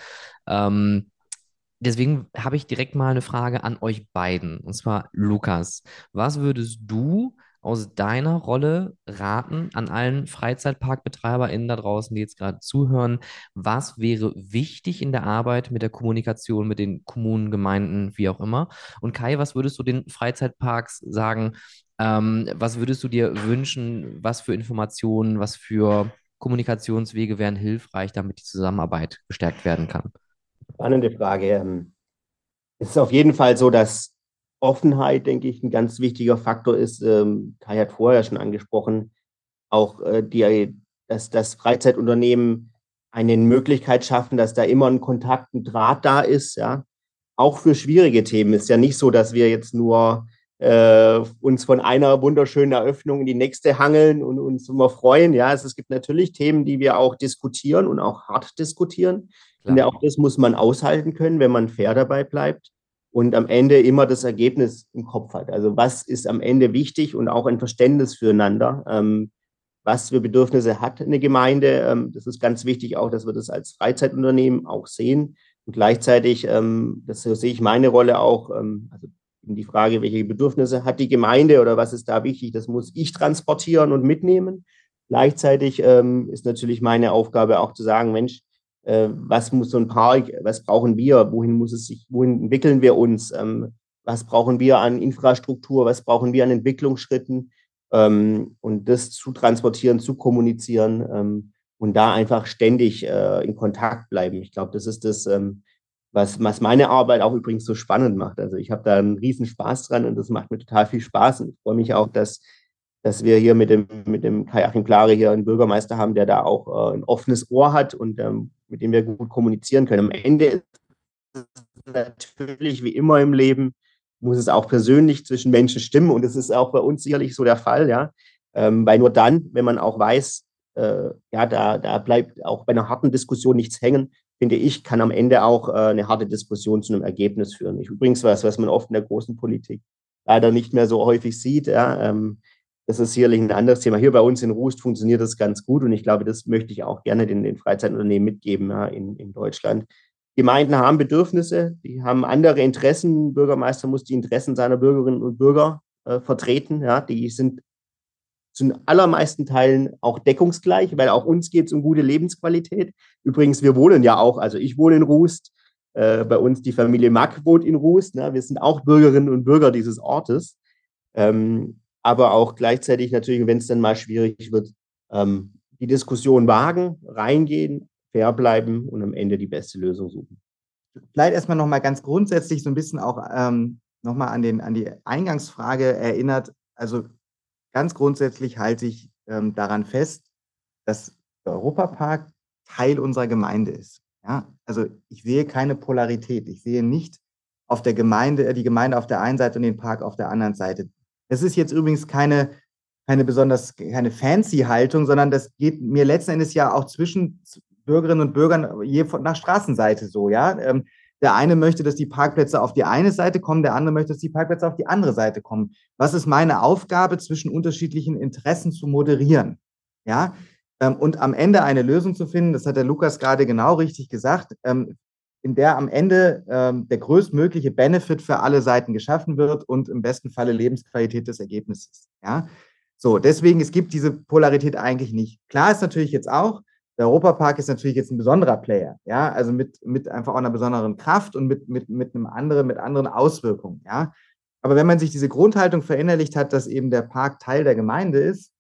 Ähm, deswegen habe ich direkt mal eine Frage an euch beiden. Und zwar, Lukas, was würdest du aus deiner Rolle raten an allen FreizeitparkbetreiberInnen da draußen, die jetzt gerade zuhören? Was wäre wichtig in der Arbeit mit der Kommunikation mit den Kommunen, Gemeinden, wie auch immer? Und Kai, was würdest du den Freizeitparks sagen? Ähm, was würdest du dir wünschen? Was für Informationen, was für Kommunikationswege wären hilfreich, damit die Zusammenarbeit gestärkt werden kann? Spannende Frage. Ähm, es ist auf jeden Fall so, dass Offenheit, denke ich, ein ganz wichtiger Faktor ist. Ähm, Kai hat vorher schon angesprochen, auch äh, die, dass das Freizeitunternehmen eine Möglichkeit schaffen, dass da immer ein Kontakt, ein Draht da ist, ja. Auch für schwierige Themen ist ja nicht so, dass wir jetzt nur äh, uns von einer wunderschönen Eröffnung in die nächste hangeln und uns immer freuen. Ja, also es gibt natürlich Themen, die wir auch diskutieren und auch hart diskutieren. Und ja, auch das muss man aushalten können, wenn man fair dabei bleibt und am Ende immer das Ergebnis im Kopf hat. Also was ist am Ende wichtig und auch ein Verständnis füreinander. Ähm, was für Bedürfnisse hat eine Gemeinde. Ähm, das ist ganz wichtig auch, dass wir das als Freizeitunternehmen auch sehen. Und gleichzeitig, ähm, das so sehe ich meine Rolle auch, ähm, also die Frage, welche Bedürfnisse hat die Gemeinde oder was ist da wichtig, das muss ich transportieren und mitnehmen. Gleichzeitig ähm, ist natürlich meine Aufgabe auch zu sagen, Mensch, was muss so ein Park, was brauchen wir, wohin muss es sich, wohin entwickeln wir uns, ähm, was brauchen wir an Infrastruktur, was brauchen wir an Entwicklungsschritten? Ähm, und das zu transportieren, zu kommunizieren ähm, und da einfach ständig äh, in Kontakt bleiben. Ich glaube, das ist das, was, was meine Arbeit auch übrigens so spannend macht. Also ich habe da einen riesen Spaß dran und das macht mir total viel Spaß. Und freue mich auch, dass dass wir hier mit dem, mit dem Kai-Achim Klare hier einen Bürgermeister haben, der da auch äh, ein offenes Ohr hat und ähm, mit dem wir gut kommunizieren können. Am Ende ist es natürlich wie immer im Leben, muss es auch persönlich zwischen Menschen stimmen und das ist auch bei uns sicherlich so der Fall, ja. Ähm, weil nur dann, wenn man auch weiß, äh, ja, da, da bleibt auch bei einer harten Diskussion nichts hängen, finde ich, kann am Ende auch äh, eine harte Diskussion zu einem Ergebnis führen. Ich, übrigens was, was man oft in der großen Politik leider nicht mehr so häufig sieht, ja. Ähm, das ist sicherlich ein anderes Thema. Hier bei uns in Rust funktioniert das ganz gut und ich glaube, das möchte ich auch gerne den, den Freizeitunternehmen mitgeben ja, in, in Deutschland. Gemeinden haben Bedürfnisse, die haben andere Interessen. Bürgermeister muss die Interessen seiner Bürgerinnen und Bürger äh, vertreten. Ja, die sind zu den allermeisten Teilen auch deckungsgleich, weil auch uns geht es um gute Lebensqualität. Übrigens, wir wohnen ja auch, also ich wohne in Rust, äh, bei uns die Familie Mack wohnt in Rust. Ne? Wir sind auch Bürgerinnen und Bürger dieses Ortes. Ähm, aber auch gleichzeitig natürlich, wenn es dann mal schwierig wird, ähm, die Diskussion wagen, reingehen, fair bleiben und am Ende die beste Lösung suchen. Vielleicht erstmal nochmal ganz grundsätzlich so ein bisschen auch ähm, nochmal an, an die Eingangsfrage erinnert. Also ganz grundsätzlich halte ich ähm, daran fest, dass der Europapark Teil unserer Gemeinde ist. Ja, also ich sehe keine Polarität. Ich sehe nicht auf der Gemeinde, die Gemeinde auf der einen Seite und den Park auf der anderen Seite. Das ist jetzt übrigens keine, keine besonders, keine fancy Haltung, sondern das geht mir letzten Endes ja auch zwischen Bürgerinnen und Bürgern je nach Straßenseite so, ja. Ähm, der eine möchte, dass die Parkplätze auf die eine Seite kommen, der andere möchte, dass die Parkplätze auf die andere Seite kommen. Was ist meine Aufgabe, zwischen unterschiedlichen Interessen zu moderieren? Ja, ähm, und am Ende eine Lösung zu finden, das hat der Lukas gerade genau richtig gesagt, ähm, in der am Ende ähm, der größtmögliche Benefit für alle Seiten geschaffen wird und im besten Falle Lebensqualität des Ergebnisses. Ja, so deswegen es gibt diese Polarität eigentlich nicht. Klar ist natürlich jetzt auch, Der Europapark ist natürlich jetzt ein besonderer Player, ja, also mit, mit einfach auch einer besonderen Kraft und mit, mit, mit einem anderen, mit anderen Auswirkungen, ja. Aber wenn man sich diese Grundhaltung verinnerlicht hat, dass eben der Park Teil der Gemeinde ist,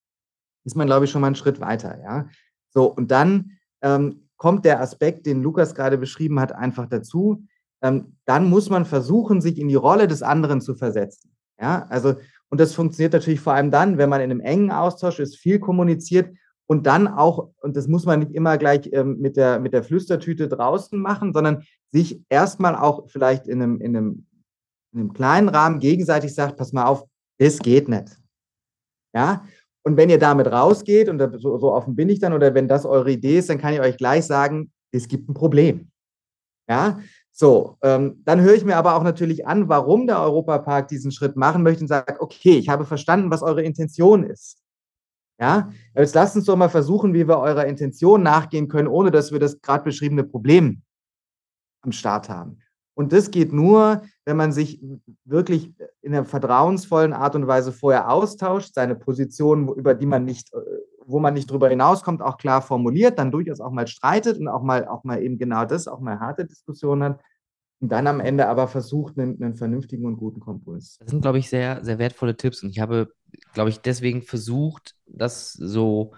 ist man, glaube ich, schon mal einen Schritt weiter, ja. So, und dann ähm, kommt der Aspekt, den Lukas gerade beschrieben hat, einfach dazu. Ähm, dann muss man versuchen, sich in die Rolle des anderen zu versetzen. Ja, also, und das funktioniert natürlich vor allem dann, wenn man in einem engen Austausch ist, viel kommuniziert und dann auch, und das muss man nicht immer gleich ähm, mit, der, mit der Flüstertüte draußen machen, sondern sich erstmal auch vielleicht in einem, in, einem, in einem kleinen Rahmen gegenseitig sagt, pass mal auf, das geht nicht. Ja, und wenn ihr damit rausgeht, und so, so offen bin ich dann, oder wenn das eure Idee ist, dann kann ich euch gleich sagen, es gibt ein Problem. Ja, so, ähm, dann höre ich mir aber auch natürlich an, warum der Europapark diesen Schritt machen möchte und sage, okay, ich habe verstanden, was eure Intention ist. Ja, jetzt lasst uns doch mal versuchen, wie wir eurer Intention nachgehen können, ohne dass wir das gerade beschriebene Problem am Start haben. Und das geht nur, wenn man sich wirklich in einer vertrauensvollen Art und Weise vorher austauscht, seine Position, über die man nicht, äh, wo man nicht drüber hinauskommt, auch klar formuliert, dann durchaus auch mal streitet und auch mal, auch mal eben genau das, auch mal harte Diskussionen hat und dann am Ende aber versucht, einen, einen vernünftigen und guten Kompromiss. Das sind, glaube ich, sehr, sehr wertvolle Tipps und ich habe, glaube ich, deswegen versucht, das so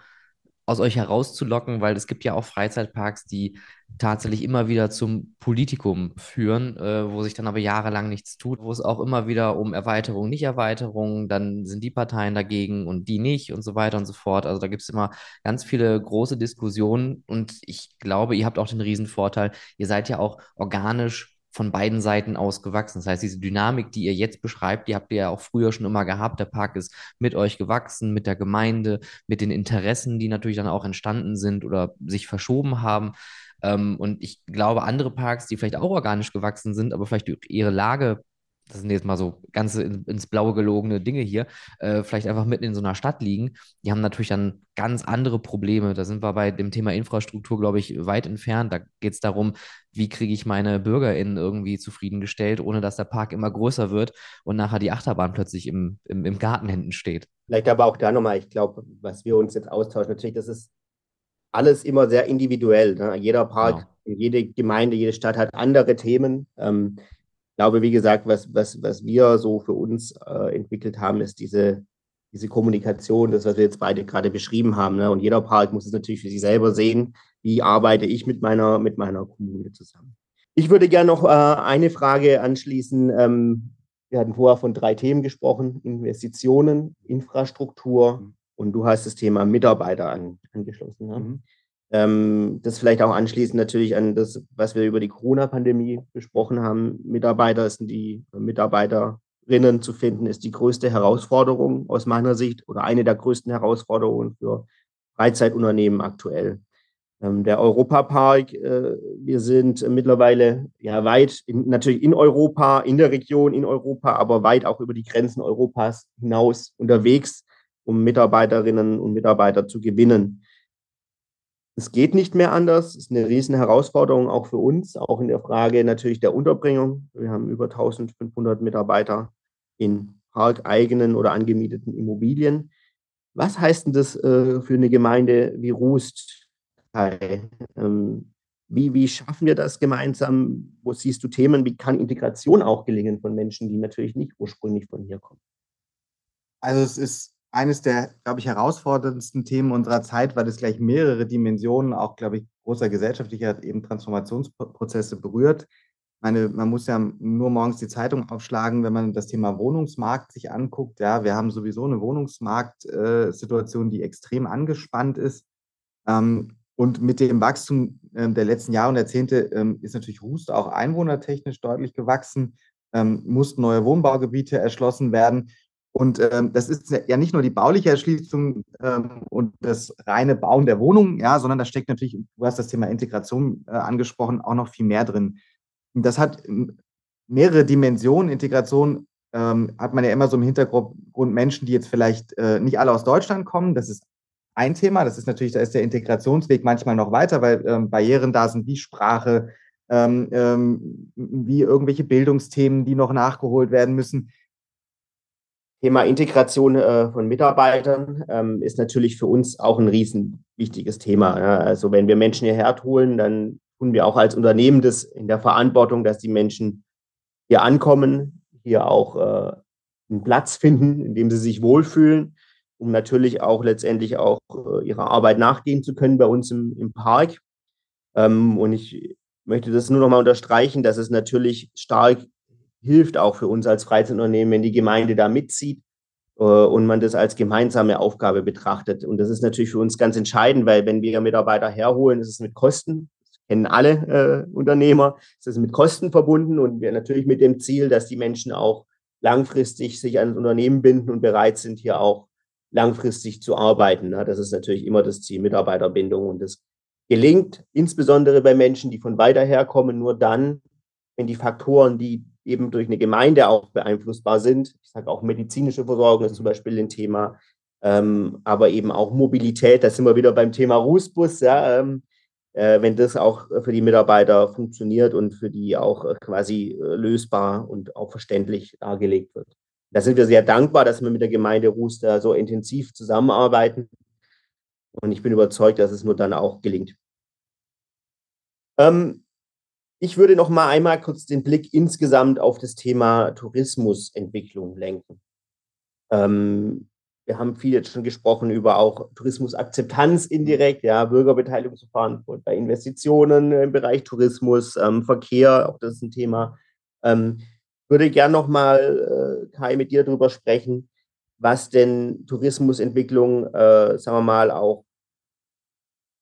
aus euch herauszulocken, weil es gibt ja auch Freizeitparks, die tatsächlich immer wieder zum Politikum führen, äh, wo sich dann aber jahrelang nichts tut, wo es auch immer wieder um Erweiterung, nicht Erweiterung, dann sind die Parteien dagegen und die nicht und so weiter und so fort. Also da gibt es immer ganz viele große Diskussionen und ich glaube, ihr habt auch den Riesenvorteil, ihr seid ja auch organisch von beiden Seiten aus gewachsen. Das heißt, diese Dynamik, die ihr jetzt beschreibt, die habt ihr ja auch früher schon immer gehabt. Der Park ist mit euch gewachsen, mit der Gemeinde, mit den Interessen, die natürlich dann auch entstanden sind oder sich verschoben haben. Ähm, und ich glaube, andere Parks, die vielleicht auch organisch gewachsen sind, aber vielleicht ihre Lage das sind jetzt mal so ganze ins Blaue gelogene Dinge hier, äh, vielleicht einfach mitten in so einer Stadt liegen, die haben natürlich dann ganz andere Probleme. Da sind wir bei dem Thema Infrastruktur, glaube ich, weit entfernt. Da geht es darum, wie kriege ich meine BürgerInnen irgendwie zufriedengestellt, ohne dass der Park immer größer wird und nachher die Achterbahn plötzlich im, im, im Garten hinten steht. Vielleicht aber auch da nochmal, ich glaube, was wir uns jetzt austauschen, natürlich, das ist alles immer sehr individuell. Ne? Jeder Park, genau. jede Gemeinde, jede Stadt hat andere Themen. Ähm, glaube, wie gesagt, was, was, was wir so für uns äh, entwickelt haben, ist diese, diese Kommunikation, das, was wir jetzt beide gerade beschrieben haben. Ne? Und jeder Park muss es natürlich für sich selber sehen, wie arbeite ich mit meiner, mit meiner Kommune zusammen. Ich würde gerne noch äh, eine Frage anschließen. Ähm, wir hatten vorher von drei Themen gesprochen: Investitionen, Infrastruktur mhm. und du hast das Thema Mitarbeiter an, angeschlossen. Ne? Mhm. Ähm, das vielleicht auch anschließend natürlich an das, was wir über die Corona-Pandemie besprochen haben. Mitarbeiter sind die Mitarbeiterinnen zu finden, ist die größte Herausforderung aus meiner Sicht oder eine der größten Herausforderungen für Freizeitunternehmen aktuell. Ähm, der Europapark, äh, wir sind mittlerweile ja weit, in, natürlich in Europa, in der Region, in Europa, aber weit auch über die Grenzen Europas hinaus unterwegs, um Mitarbeiterinnen und Mitarbeiter zu gewinnen. Es geht nicht mehr anders. Es ist eine riesen Herausforderung auch für uns, auch in der Frage natürlich der Unterbringung. Wir haben über 1500 Mitarbeiter in parkeigenen oder angemieteten Immobilien. Was heißt denn das äh, für eine Gemeinde wie Rust? Ähm, wie, wie schaffen wir das gemeinsam? Wo siehst du Themen? Wie kann Integration auch gelingen von Menschen, die natürlich nicht ursprünglich von hier kommen? Also es ist eines der, glaube ich, herausforderndsten Themen unserer Zeit, weil es gleich mehrere Dimensionen, auch, glaube ich, großer gesellschaftlicher eben Transformationsprozesse berührt. Meine, man muss ja nur morgens die Zeitung aufschlagen, wenn man das Thema Wohnungsmarkt sich anguckt. Ja, wir haben sowieso eine Wohnungsmarktsituation, die extrem angespannt ist. Ähm, und mit dem Wachstum ähm, der letzten Jahre und Jahrzehnte ähm, ist natürlich Hust auch einwohnertechnisch deutlich gewachsen, mussten neue Wohnbaugebiete erschlossen werden. Und ähm, das ist ja nicht nur die bauliche Erschließung ähm, und das reine Bauen der Wohnungen, ja, sondern da steckt natürlich, du hast das Thema Integration äh, angesprochen, auch noch viel mehr drin. Das hat mehrere Dimensionen. Integration ähm, hat man ja immer so im Hintergrund Menschen, die jetzt vielleicht äh, nicht alle aus Deutschland kommen. Das ist ein Thema. Das ist natürlich, da ist der Integrationsweg manchmal noch weiter, weil ähm, Barrieren da sind wie Sprache, ähm, ähm, wie irgendwelche Bildungsthemen, die noch nachgeholt werden müssen Thema Integration äh, von Mitarbeitern ähm, ist natürlich für uns auch ein riesen wichtiges Thema. Ja. Also wenn wir Menschen hierher holen, dann tun wir auch als Unternehmen das in der Verantwortung, dass die Menschen hier ankommen, hier auch äh, einen Platz finden, in dem sie sich wohlfühlen, um natürlich auch letztendlich auch äh, ihrer Arbeit nachgehen zu können bei uns im, im Park. Ähm, und ich möchte das nur noch mal unterstreichen, dass es natürlich stark hilft auch für uns als Freizeitunternehmen, wenn die Gemeinde da mitzieht äh, und man das als gemeinsame Aufgabe betrachtet. Und das ist natürlich für uns ganz entscheidend, weil wenn wir Mitarbeiter herholen, ist es mit Kosten. Das kennen alle äh, Unternehmer. Es ist mit Kosten verbunden und wir natürlich mit dem Ziel, dass die Menschen auch langfristig sich an das Unternehmen binden und bereit sind, hier auch langfristig zu arbeiten. Das ist natürlich immer das Ziel Mitarbeiterbindung und das gelingt insbesondere bei Menschen, die von weiter her kommen, nur dann, wenn die Faktoren, die eben durch eine Gemeinde auch beeinflussbar sind, ich sage auch medizinische Versorgung ist zum Beispiel ein Thema, ähm, aber eben auch Mobilität, da sind wir wieder beim Thema Rußbus, ja, ähm, äh, wenn das auch für die Mitarbeiter funktioniert und für die auch äh, quasi äh, lösbar und auch verständlich dargelegt wird. Da sind wir sehr dankbar, dass wir mit der Gemeinde Ruß da so intensiv zusammenarbeiten. Und ich bin überzeugt, dass es nur dann auch gelingt. Ähm, ich würde noch mal einmal kurz den Blick insgesamt auf das Thema Tourismusentwicklung lenken. Ähm, wir haben viel jetzt schon gesprochen über auch Tourismusakzeptanz indirekt, ja, Bürgerbeteiligungsverfahren bei Investitionen im Bereich Tourismus, ähm, Verkehr, auch das ist ein Thema. Ähm, würde gern noch mal, äh, Kai, mit dir darüber sprechen, was denn Tourismusentwicklung, äh, sagen wir mal, auch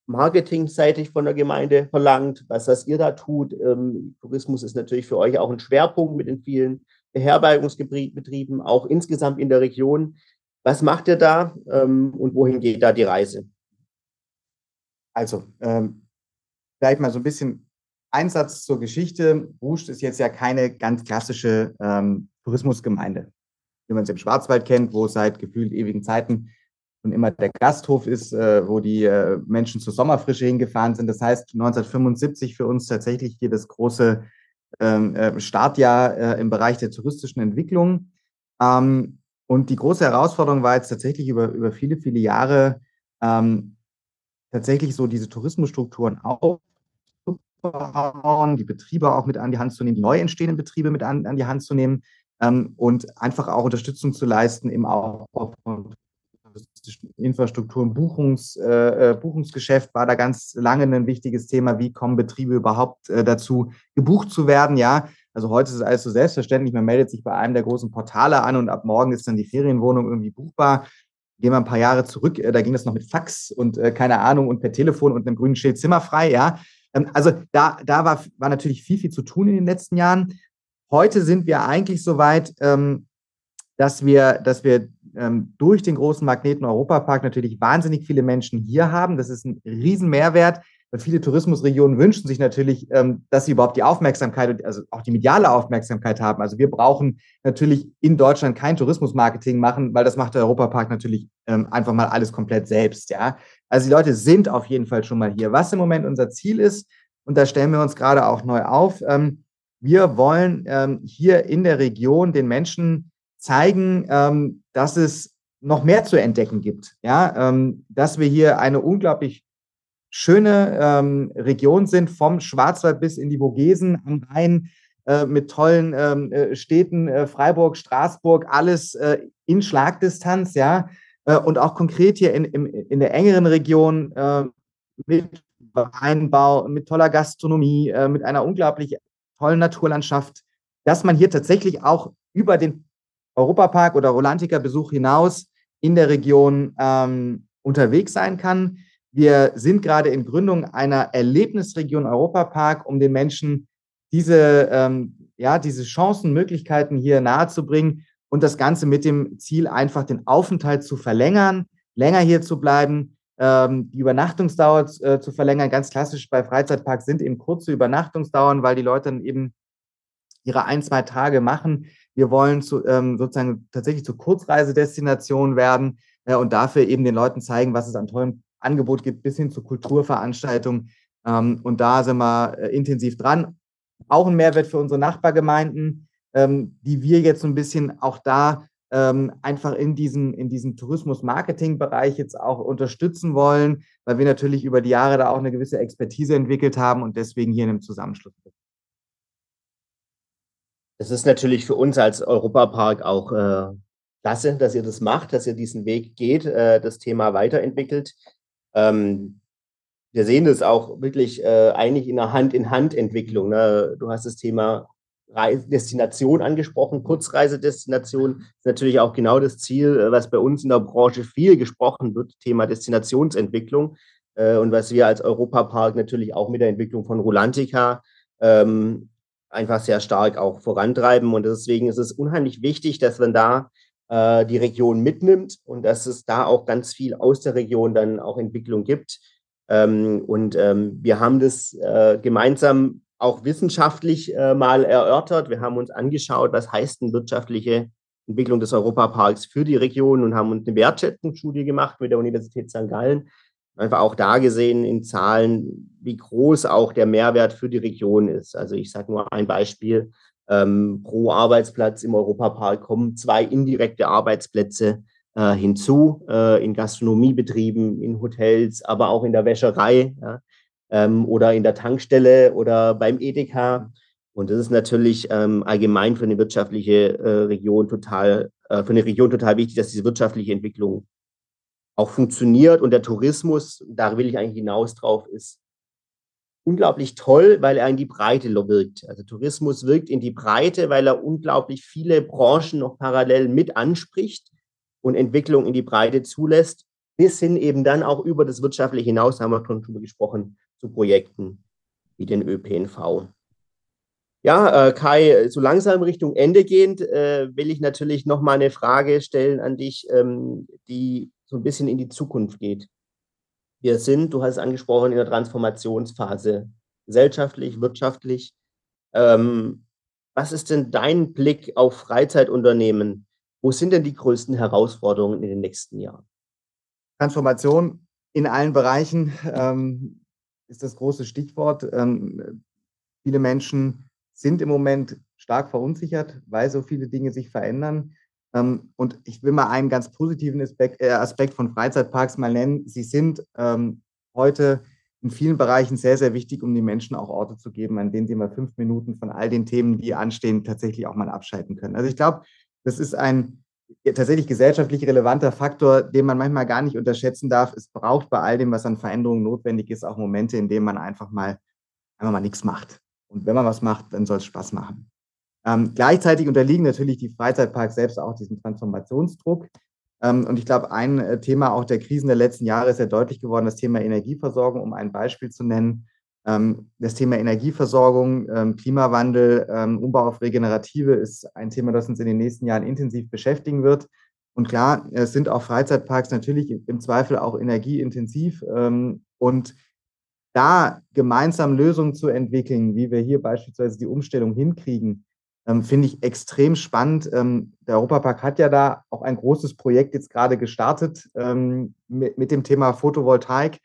marketingseitig von der Gemeinde verlangt, was, was ihr da tut. Ähm, Tourismus ist natürlich für euch auch ein Schwerpunkt mit den vielen Beherbergungsbetrieben, auch insgesamt in der Region. Was macht ihr da ähm, und wohin geht da die Reise? Also, ähm, vielleicht mal so ein bisschen Einsatz zur Geschichte. Ruscht ist jetzt ja keine ganz klassische ähm, Tourismusgemeinde, wie man es im Schwarzwald kennt, wo seit gefühlt ewigen Zeiten schon immer der Gasthof ist, äh, wo die äh, Menschen zur Sommerfrische hingefahren sind. Das heißt, 1975 für uns tatsächlich hier das große ähm, äh, Startjahr äh, im Bereich der touristischen Entwicklung. Ähm, und die große Herausforderung war jetzt tatsächlich über, über viele, viele Jahre ähm, tatsächlich so diese Tourismusstrukturen aufzubauen, die Betriebe auch mit an die Hand zu nehmen, die neu entstehenden Betriebe mit an, an die Hand zu nehmen ähm, und einfach auch Unterstützung zu leisten im Aufbau von Infrastruktur und Buchungs, äh, äh, Buchungsgeschäft war da ganz lange ein wichtiges Thema. Wie kommen Betriebe überhaupt äh, dazu, gebucht zu werden? Ja, also heute ist es alles so selbstverständlich. Man meldet sich bei einem der großen Portale an und ab morgen ist dann die Ferienwohnung irgendwie buchbar. Gehen wir ein paar Jahre zurück, äh, da ging das noch mit Fax und äh, keine Ahnung und per Telefon und einem grünen Schild zimmerfrei, ja. Ähm, also da, da war, war natürlich viel, viel zu tun in den letzten Jahren. Heute sind wir eigentlich so weit, ähm, dass wir, dass wir ähm, durch den großen Magneten Europapark natürlich wahnsinnig viele Menschen hier haben. Das ist ein Riesenmehrwert. Viele Tourismusregionen wünschen sich natürlich, ähm, dass sie überhaupt die Aufmerksamkeit, also auch die mediale Aufmerksamkeit haben. Also wir brauchen natürlich in Deutschland kein Tourismusmarketing machen, weil das macht der Europapark natürlich ähm, einfach mal alles komplett selbst. Ja, also die Leute sind auf jeden Fall schon mal hier. Was im Moment unser Ziel ist, und da stellen wir uns gerade auch neu auf, ähm, wir wollen ähm, hier in der Region den Menschen zeigen, ähm, dass es noch mehr zu entdecken gibt. Ja, ähm, dass wir hier eine unglaublich schöne ähm, Region sind, vom Schwarzwald bis in die Vogesen am Rhein, äh, mit tollen ähm, äh, Städten, äh, Freiburg, Straßburg, alles äh, in Schlagdistanz, ja. Äh, und auch konkret hier in, in, in der engeren Region mit Weinbau, mit toller Gastronomie, mit einer unglaublich tollen Naturlandschaft, dass man hier tatsächlich auch über den Europapark oder Rolantica-Besuch hinaus in der Region ähm, unterwegs sein kann. Wir sind gerade in Gründung einer Erlebnisregion Europapark, um den Menschen diese, ähm, ja, diese Chancen, Möglichkeiten hier nahezubringen und das Ganze mit dem Ziel, einfach den Aufenthalt zu verlängern, länger hier zu bleiben, ähm, die Übernachtungsdauer äh, zu verlängern. Ganz klassisch bei Freizeitparks sind eben kurze Übernachtungsdauern, weil die Leute dann eben ihre ein, zwei Tage machen. Wir wollen zu, ähm, sozusagen tatsächlich zur Kurzreisedestination werden äh, und dafür eben den Leuten zeigen, was es an tollen Angebot gibt, bis hin zu Kulturveranstaltungen. Ähm, und da sind wir äh, intensiv dran. Auch ein Mehrwert für unsere Nachbargemeinden, ähm, die wir jetzt so ein bisschen auch da ähm, einfach in diesem, in diesem Tourismus-Marketing-Bereich jetzt auch unterstützen wollen, weil wir natürlich über die Jahre da auch eine gewisse Expertise entwickelt haben und deswegen hier in einem Zusammenschluss sind. Es ist natürlich für uns als Europapark auch äh, klasse, dass ihr das macht, dass ihr diesen Weg geht, äh, das Thema weiterentwickelt. Ähm, wir sehen das auch wirklich äh, eigentlich in einer Hand-in-Hand-Entwicklung. Ne? Du hast das Thema Destination angesprochen, Kurzreisedestination ist natürlich auch genau das Ziel, äh, was bei uns in der Branche viel gesprochen wird, Thema Destinationsentwicklung. Äh, und was wir als Europapark natürlich auch mit der Entwicklung von Rulantica ähm, einfach sehr stark auch vorantreiben. Und deswegen ist es unheimlich wichtig, dass man da äh, die Region mitnimmt und dass es da auch ganz viel aus der Region dann auch Entwicklung gibt. Ähm, und ähm, wir haben das äh, gemeinsam auch wissenschaftlich äh, mal erörtert. Wir haben uns angeschaut, was heißt denn wirtschaftliche Entwicklung des Europaparks für die Region und haben uns eine Wertschätzungsstudie gemacht mit der Universität St. Gallen. Einfach auch da gesehen in Zahlen, wie groß auch der Mehrwert für die Region ist. Also ich sage nur ein Beispiel. Ähm, pro Arbeitsplatz im Europapark kommen zwei indirekte Arbeitsplätze äh, hinzu, äh, in Gastronomiebetrieben, in Hotels, aber auch in der Wäscherei. Ja ähm, oder in der Tankstelle oder beim Edeka. Und das ist natürlich ähm, allgemein für eine wirtschaftliche äh, Region total, äh, für eine Region total wichtig, dass diese wirtschaftliche Entwicklung auch funktioniert. Und der Tourismus, da will ich eigentlich hinaus drauf, ist unglaublich toll, weil er in die Breite wirkt. Also Tourismus wirkt in die Breite, weil er unglaublich viele Branchen noch parallel mit anspricht und Entwicklung in die Breite zulässt, bis hin eben dann auch über das Wirtschaftliche hinaus, haben wir schon drüber gesprochen, zu Projekten wie den ÖPNV. Ja, äh, Kai, so langsam Richtung Ende gehend äh, will ich natürlich noch mal eine Frage stellen an dich, ähm, die so ein bisschen in die Zukunft geht. Wir sind, du hast es angesprochen, in der Transformationsphase, gesellschaftlich, wirtschaftlich. Ähm, was ist denn dein Blick auf Freizeitunternehmen? Wo sind denn die größten Herausforderungen in den nächsten Jahren? Transformation in allen Bereichen. Ähm, ist das große Stichwort. Ähm, viele Menschen sind im Moment stark verunsichert, weil so viele Dinge sich verändern. Ähm, und ich will mal einen ganz positiven Aspekt, äh, von Freizeitparks mal nennen. Sie sind ähm, heute in vielen Bereichen sehr, sehr wichtig, um den Menschen auch Orte zu geben, an denen sie mal fünf Minuten von all den Themen, die anstehen, tatsächlich auch mal abschalten können. Also ich glaube, das ist ein tatsächlich gesellschaftlich relevanter Faktor, den man manchmal gar nicht unterschätzen darf. Es braucht bei all dem, was an Veränderungen notwendig ist, auch Momente, in denen man einfach mal, einfach mal nichts macht. Und wenn man was macht, dann soll es Spaß machen. Ähm, gleichzeitig unterliegen natürlich die Freizeitparks selbst auch diesem Transformationsdruck. Ähm, und ich glaube, ein äh, Thema auch der Krisen der letzten Jahre ist ja deutlich geworden, das Thema Energieversorgung, um ein Beispiel zu nennen. Ähm, das Thema Energieversorgung, ähm, Klimawandel, ähm, Umbau auf Regenerative ist ein Thema, das uns in den nächsten Jahren intensiv beschäftigen wird. Und klar, es sind auch Freizeitparks natürlich im Zweifel auch energieintensiv. Und da gemeinsam Lösungen zu entwickeln, wie wir hier beispielsweise die Umstellung hinkriegen, finde ich extrem spannend. der Europapark hat ja da auch ein großes Projekt jetzt gerade gestartet mit, dem Thema Photovoltaik.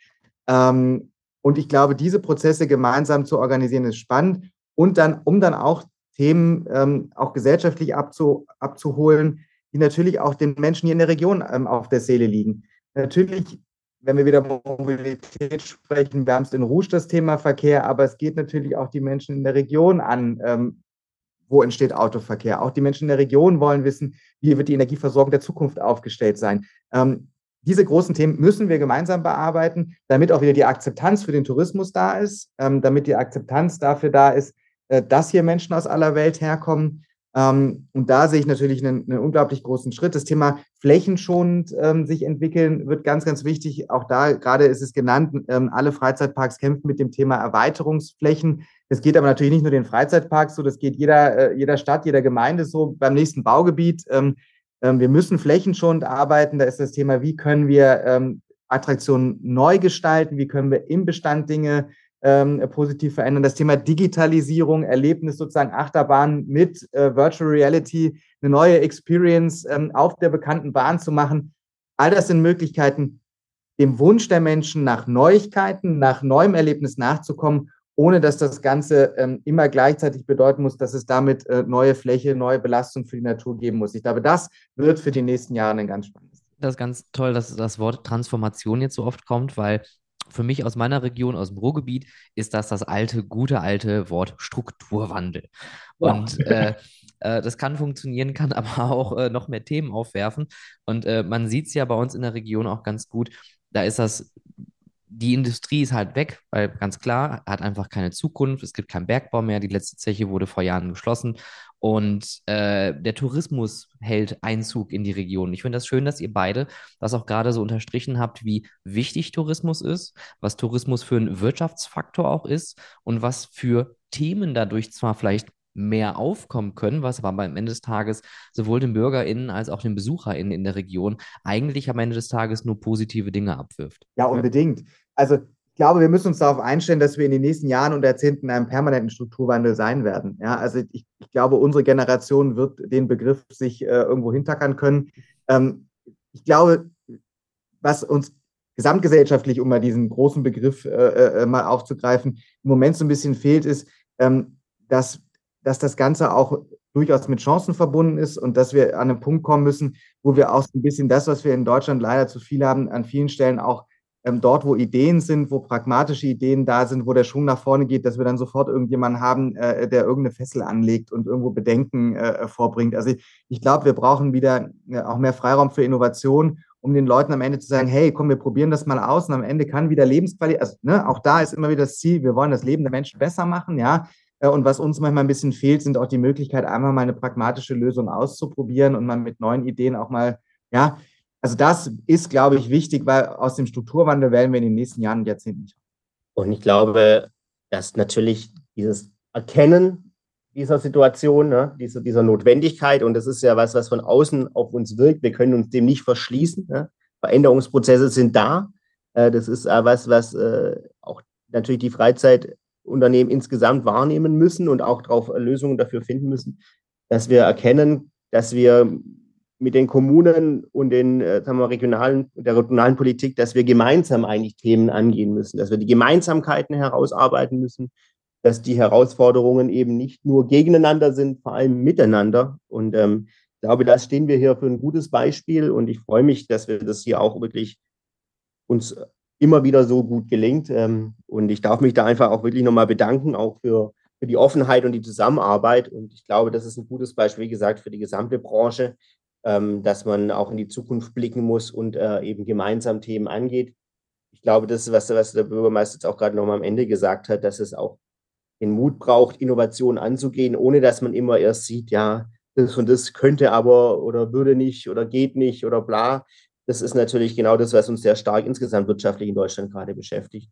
Und ich glaube, diese Prozesse gemeinsam zu organisieren, ist spannend. Und dann, um dann auch Themen ähm, auch gesellschaftlich abzu, abzuholen, die natürlich auch den Menschen hier in der Region ähm, auf der Seele liegen. Natürlich, wenn wir wieder Mobilität sprechen, wir haben es in Rouge das Thema Verkehr, aber es geht natürlich auch die Menschen in der Region an. Wo entsteht Autoverkehr? Auch die Menschen in der Region wollen wissen, wie wird die Energieversorgung der Zukunft aufgestellt sein? Ähm, diese großen Themen müssen wir gemeinsam bearbeiten, damit auch wieder die Akzeptanz für den Tourismus da ist, ähm, damit die Akzeptanz dafür da ist, äh, dass hier Menschen aus aller Welt herkommen. Ähm, und da sehe ich natürlich einen, einen, unglaublich großen Schritt. Das Thema flächenschonend ähm, sich entwickeln wird ganz, ganz wichtig. Auch da gerade ist es genannt, ähm, alle Freizeitparks kämpfen mit dem Thema Erweiterungsflächen. Das geht aber natürlich nicht nur den Freizeitparks so, das geht jeder, äh, jeder Stadt, jeder Gemeinde so beim nächsten Baugebiet. Ähm, ähm, wir müssen flächenschonend arbeiten. Da ist das Thema, wie können wir ähm, Attraktionen neu gestalten, wie können wir im Bestand Dinge ähm, positiv verändern. Das Thema Digitalisierung, Erlebnis sozusagen Achterbahn mit äh, Virtual Reality, eine neue Experience ähm, auf der bekannten Bahn zu machen. All das sind Möglichkeiten, dem Wunsch der Menschen nach Neuigkeiten, nach neuem Erlebnis nachzukommen ohne dass das Ganze ähm, immer gleichzeitig bedeuten muss, dass es damit äh, neue Fläche, neue Belastung für die Natur geben muss. Ich glaube, das wird für die nächsten Jahre ein ganz spannendes. Das ist ganz toll, dass das Wort Transformation jetzt so oft kommt, weil für mich aus meiner Region, aus dem Ruhrgebiet, ist das das alte, gute alte Wort Strukturwandel. Ja. Und äh, äh, das kann funktionieren, kann aber auch äh, noch mehr Themen aufwerfen. Und äh, man sieht es ja bei uns in der Region auch ganz gut. Da ist das die Industrie ist halt weg, weil ganz klar, hat einfach keine Zukunft. Es gibt keinen Bergbau mehr. Die letzte Zeche wurde vor Jahren geschlossen. Und äh, der Tourismus hält Einzug in die Region. Ich finde das schön, dass ihr beide das auch gerade so unterstrichen habt, wie wichtig Tourismus ist, was Tourismus für ein Wirtschaftsfaktor auch ist und was für Themen dadurch zwar vielleicht mehr aufkommen können, was aber am Ende des Tages sowohl den BürgerInnen als auch den BesucherInnen in der Region eigentlich am Ende des Tages nur positive Dinge abwirft. Ja, unbedingt. Also ich glaube, wir müssen uns darauf einstellen, dass wir in den nächsten Jahren und Jahrzehnten in einem permanenten Strukturwandel sein werden. Ja, also ich, ich glaube, unsere Generation wird den Begriff sich äh, irgendwo hintackern können. Ähm, ich glaube, was uns gesamtgesellschaftlich, um mal diesen großen Begriff äh, äh, mal aufzugreifen, im Moment so ein bisschen fehlt, ist, ähm, dass dass das Ganze auch durchaus mit Chancen verbunden ist und dass wir an einen Punkt kommen müssen, wo wir auch ein bisschen das, was wir in Deutschland leider zu viel haben, an vielen Stellen auch ähm, dort, wo Ideen sind, wo pragmatische Ideen da sind, wo der Schwung nach vorne geht, dass wir dann sofort irgendjemanden haben, äh, der irgendeine Fessel anlegt und irgendwo Bedenken äh, vorbringt. Also ich, ich glaube, wir brauchen wieder äh, auch mehr Freiraum für Innovation, um den Leuten am Ende zu sagen, hey, komm, wir probieren das mal aus und am Ende kann wieder Lebensqualität, also ne, auch da ist immer wieder das Ziel, wir wollen das Leben der Menschen besser machen, ja, und was uns manchmal ein bisschen fehlt, sind auch die Möglichkeit, einmal mal eine pragmatische Lösung auszuprobieren und mal mit neuen Ideen auch mal, ja, also das ist, glaube ich, wichtig, weil aus dem Strukturwandel werden wir in den nächsten Jahren und Jahrzehnten nicht. Und ich glaube, dass natürlich dieses Erkennen dieser Situation, ne, dieser, dieser Notwendigkeit, und das ist ja was, was von außen auf uns wirkt, wir können uns dem nicht verschließen. Ne? Veränderungsprozesse sind da. Äh, das ist was, was äh, auch natürlich die Freizeit Unternehmen insgesamt wahrnehmen müssen und auch darauf Lösungen dafür finden müssen, dass wir erkennen, dass wir mit den Kommunen und den äh, sagen wir, regionalen, der regionalen Politik, dass wir gemeinsam eigentlich Themen angehen müssen, dass wir die Gemeinsamkeiten herausarbeiten müssen, dass die Herausforderungen eben nicht nur gegeneinander sind, vor allem miteinander. Und ähm, ich glaube, da stehen wir hier für ein gutes Beispiel und ich freue mich, dass wir das hier auch wirklich uns immer wieder so gut gelingt. Ähm, und ich darf mich da einfach auch wirklich nochmal bedanken, auch für, für die Offenheit und die Zusammenarbeit. Und ich glaube, das ist ein gutes Beispiel, wie gesagt, für die gesamte Branche, ähm, dass man auch in die Zukunft blicken muss und äh, eben gemeinsam Themen angeht. Ich glaube, das ist, was, was der Bürgermeister jetzt auch gerade nochmal am Ende gesagt hat, dass es auch den Mut braucht, Innovationen anzugehen, ohne dass man immer erst sieht, ja, das und das könnte aber oder würde nicht oder geht nicht oder bla, das ist natürlich genau das, was uns sehr stark insgesamt wirtschaftlich in Deutschland gerade beschäftigt.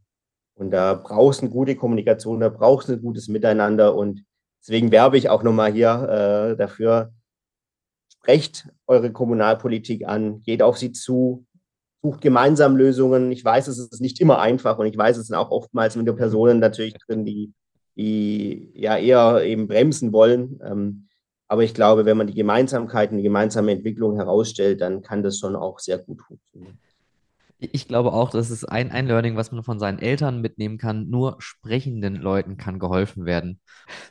Und da brauchst du eine gute Kommunikation, da brauchst du ein gutes Miteinander. Und deswegen werbe ich auch nochmal hier äh, dafür, sprecht eure Kommunalpolitik an, geht auf sie zu, sucht gemeinsam Lösungen. Ich weiß, es ist nicht immer einfach und ich weiß, es sind auch oftmals mit Personen natürlich drin, die, die ja eher eben bremsen wollen. Ähm, aber ich glaube, wenn man die Gemeinsamkeiten, die gemeinsame Entwicklung herausstellt, dann kann das schon auch sehr gut funktionieren. Ich glaube auch, das ist ein, ein Learning, was man von seinen Eltern mitnehmen kann. Nur sprechenden Leuten kann geholfen werden.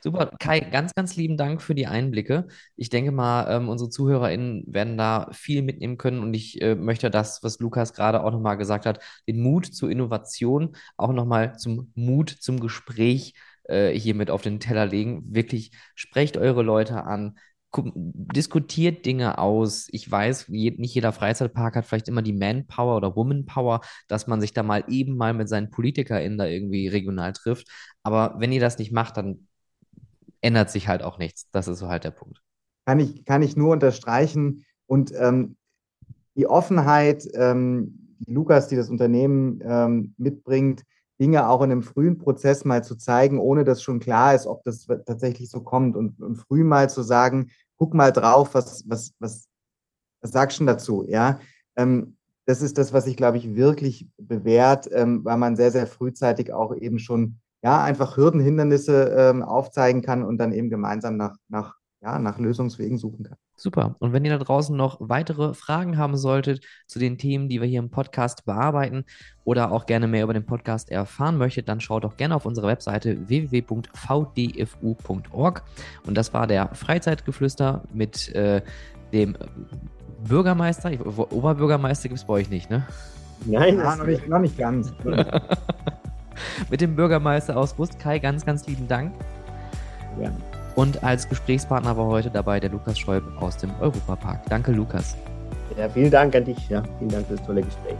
Super, Kai, ganz, ganz lieben Dank für die Einblicke. Ich denke mal, ähm, unsere ZuhörerInnen werden da viel mitnehmen können und ich äh, möchte das, was Lukas gerade auch nochmal gesagt hat, den Mut zur Innovation, auch nochmal zum Mut zum Gespräch äh, hier mit auf den Teller legen. Wirklich, sprecht eure Leute an, diskutiert Dinge aus. Ich weiß, nicht jeder Freizeitpark hat vielleicht immer die Manpower oder Womanpower, dass man sich da mal eben mal mit seinen PolitikerInnen da irgendwie regional trifft. Aber wenn ihr das nicht macht, dann ändert sich halt auch nichts. Das ist so halt der Punkt. Kann ich, kann ich nur unterstreichen. Und ähm, die Offenheit, ähm, die Lukas, die das Unternehmen ähm, mitbringt, Dinge auch in einem frühen Prozess mal zu zeigen, ohne dass schon klar ist, ob das tatsächlich so kommt und, und früh mal zu sagen, guck mal drauf, was, was, was, was sagst du dazu? Ja, ähm, das ist das, was sich, glaube ich, wirklich bewährt, ähm, weil man sehr, sehr frühzeitig auch eben schon, ja, einfach Hürden, Hindernisse ähm, aufzeigen kann und dann eben gemeinsam nach, nach, ja, nach Lösungswegen suchen kann. Super. Und wenn ihr da draußen noch weitere Fragen haben solltet zu den Themen, die wir hier im Podcast bearbeiten oder auch gerne mehr über den Podcast erfahren möchtet, dann schaut doch gerne auf unsere Webseite www.vdfu.org. Und das war der Freizeitgeflüster mit äh, dem Bürgermeister. Oberbürgermeister gibt es bei euch nicht, ne? Nein, ja, noch, nicht, noch nicht ganz. mit dem Bürgermeister aus Rust. Kai, ganz, ganz lieben Dank. Ja. Und als Gesprächspartner war heute dabei der Lukas Schäub aus dem Europapark. Danke, Lukas. Ja, vielen Dank an dich. Ja. Vielen Dank für das tolle Gespräch.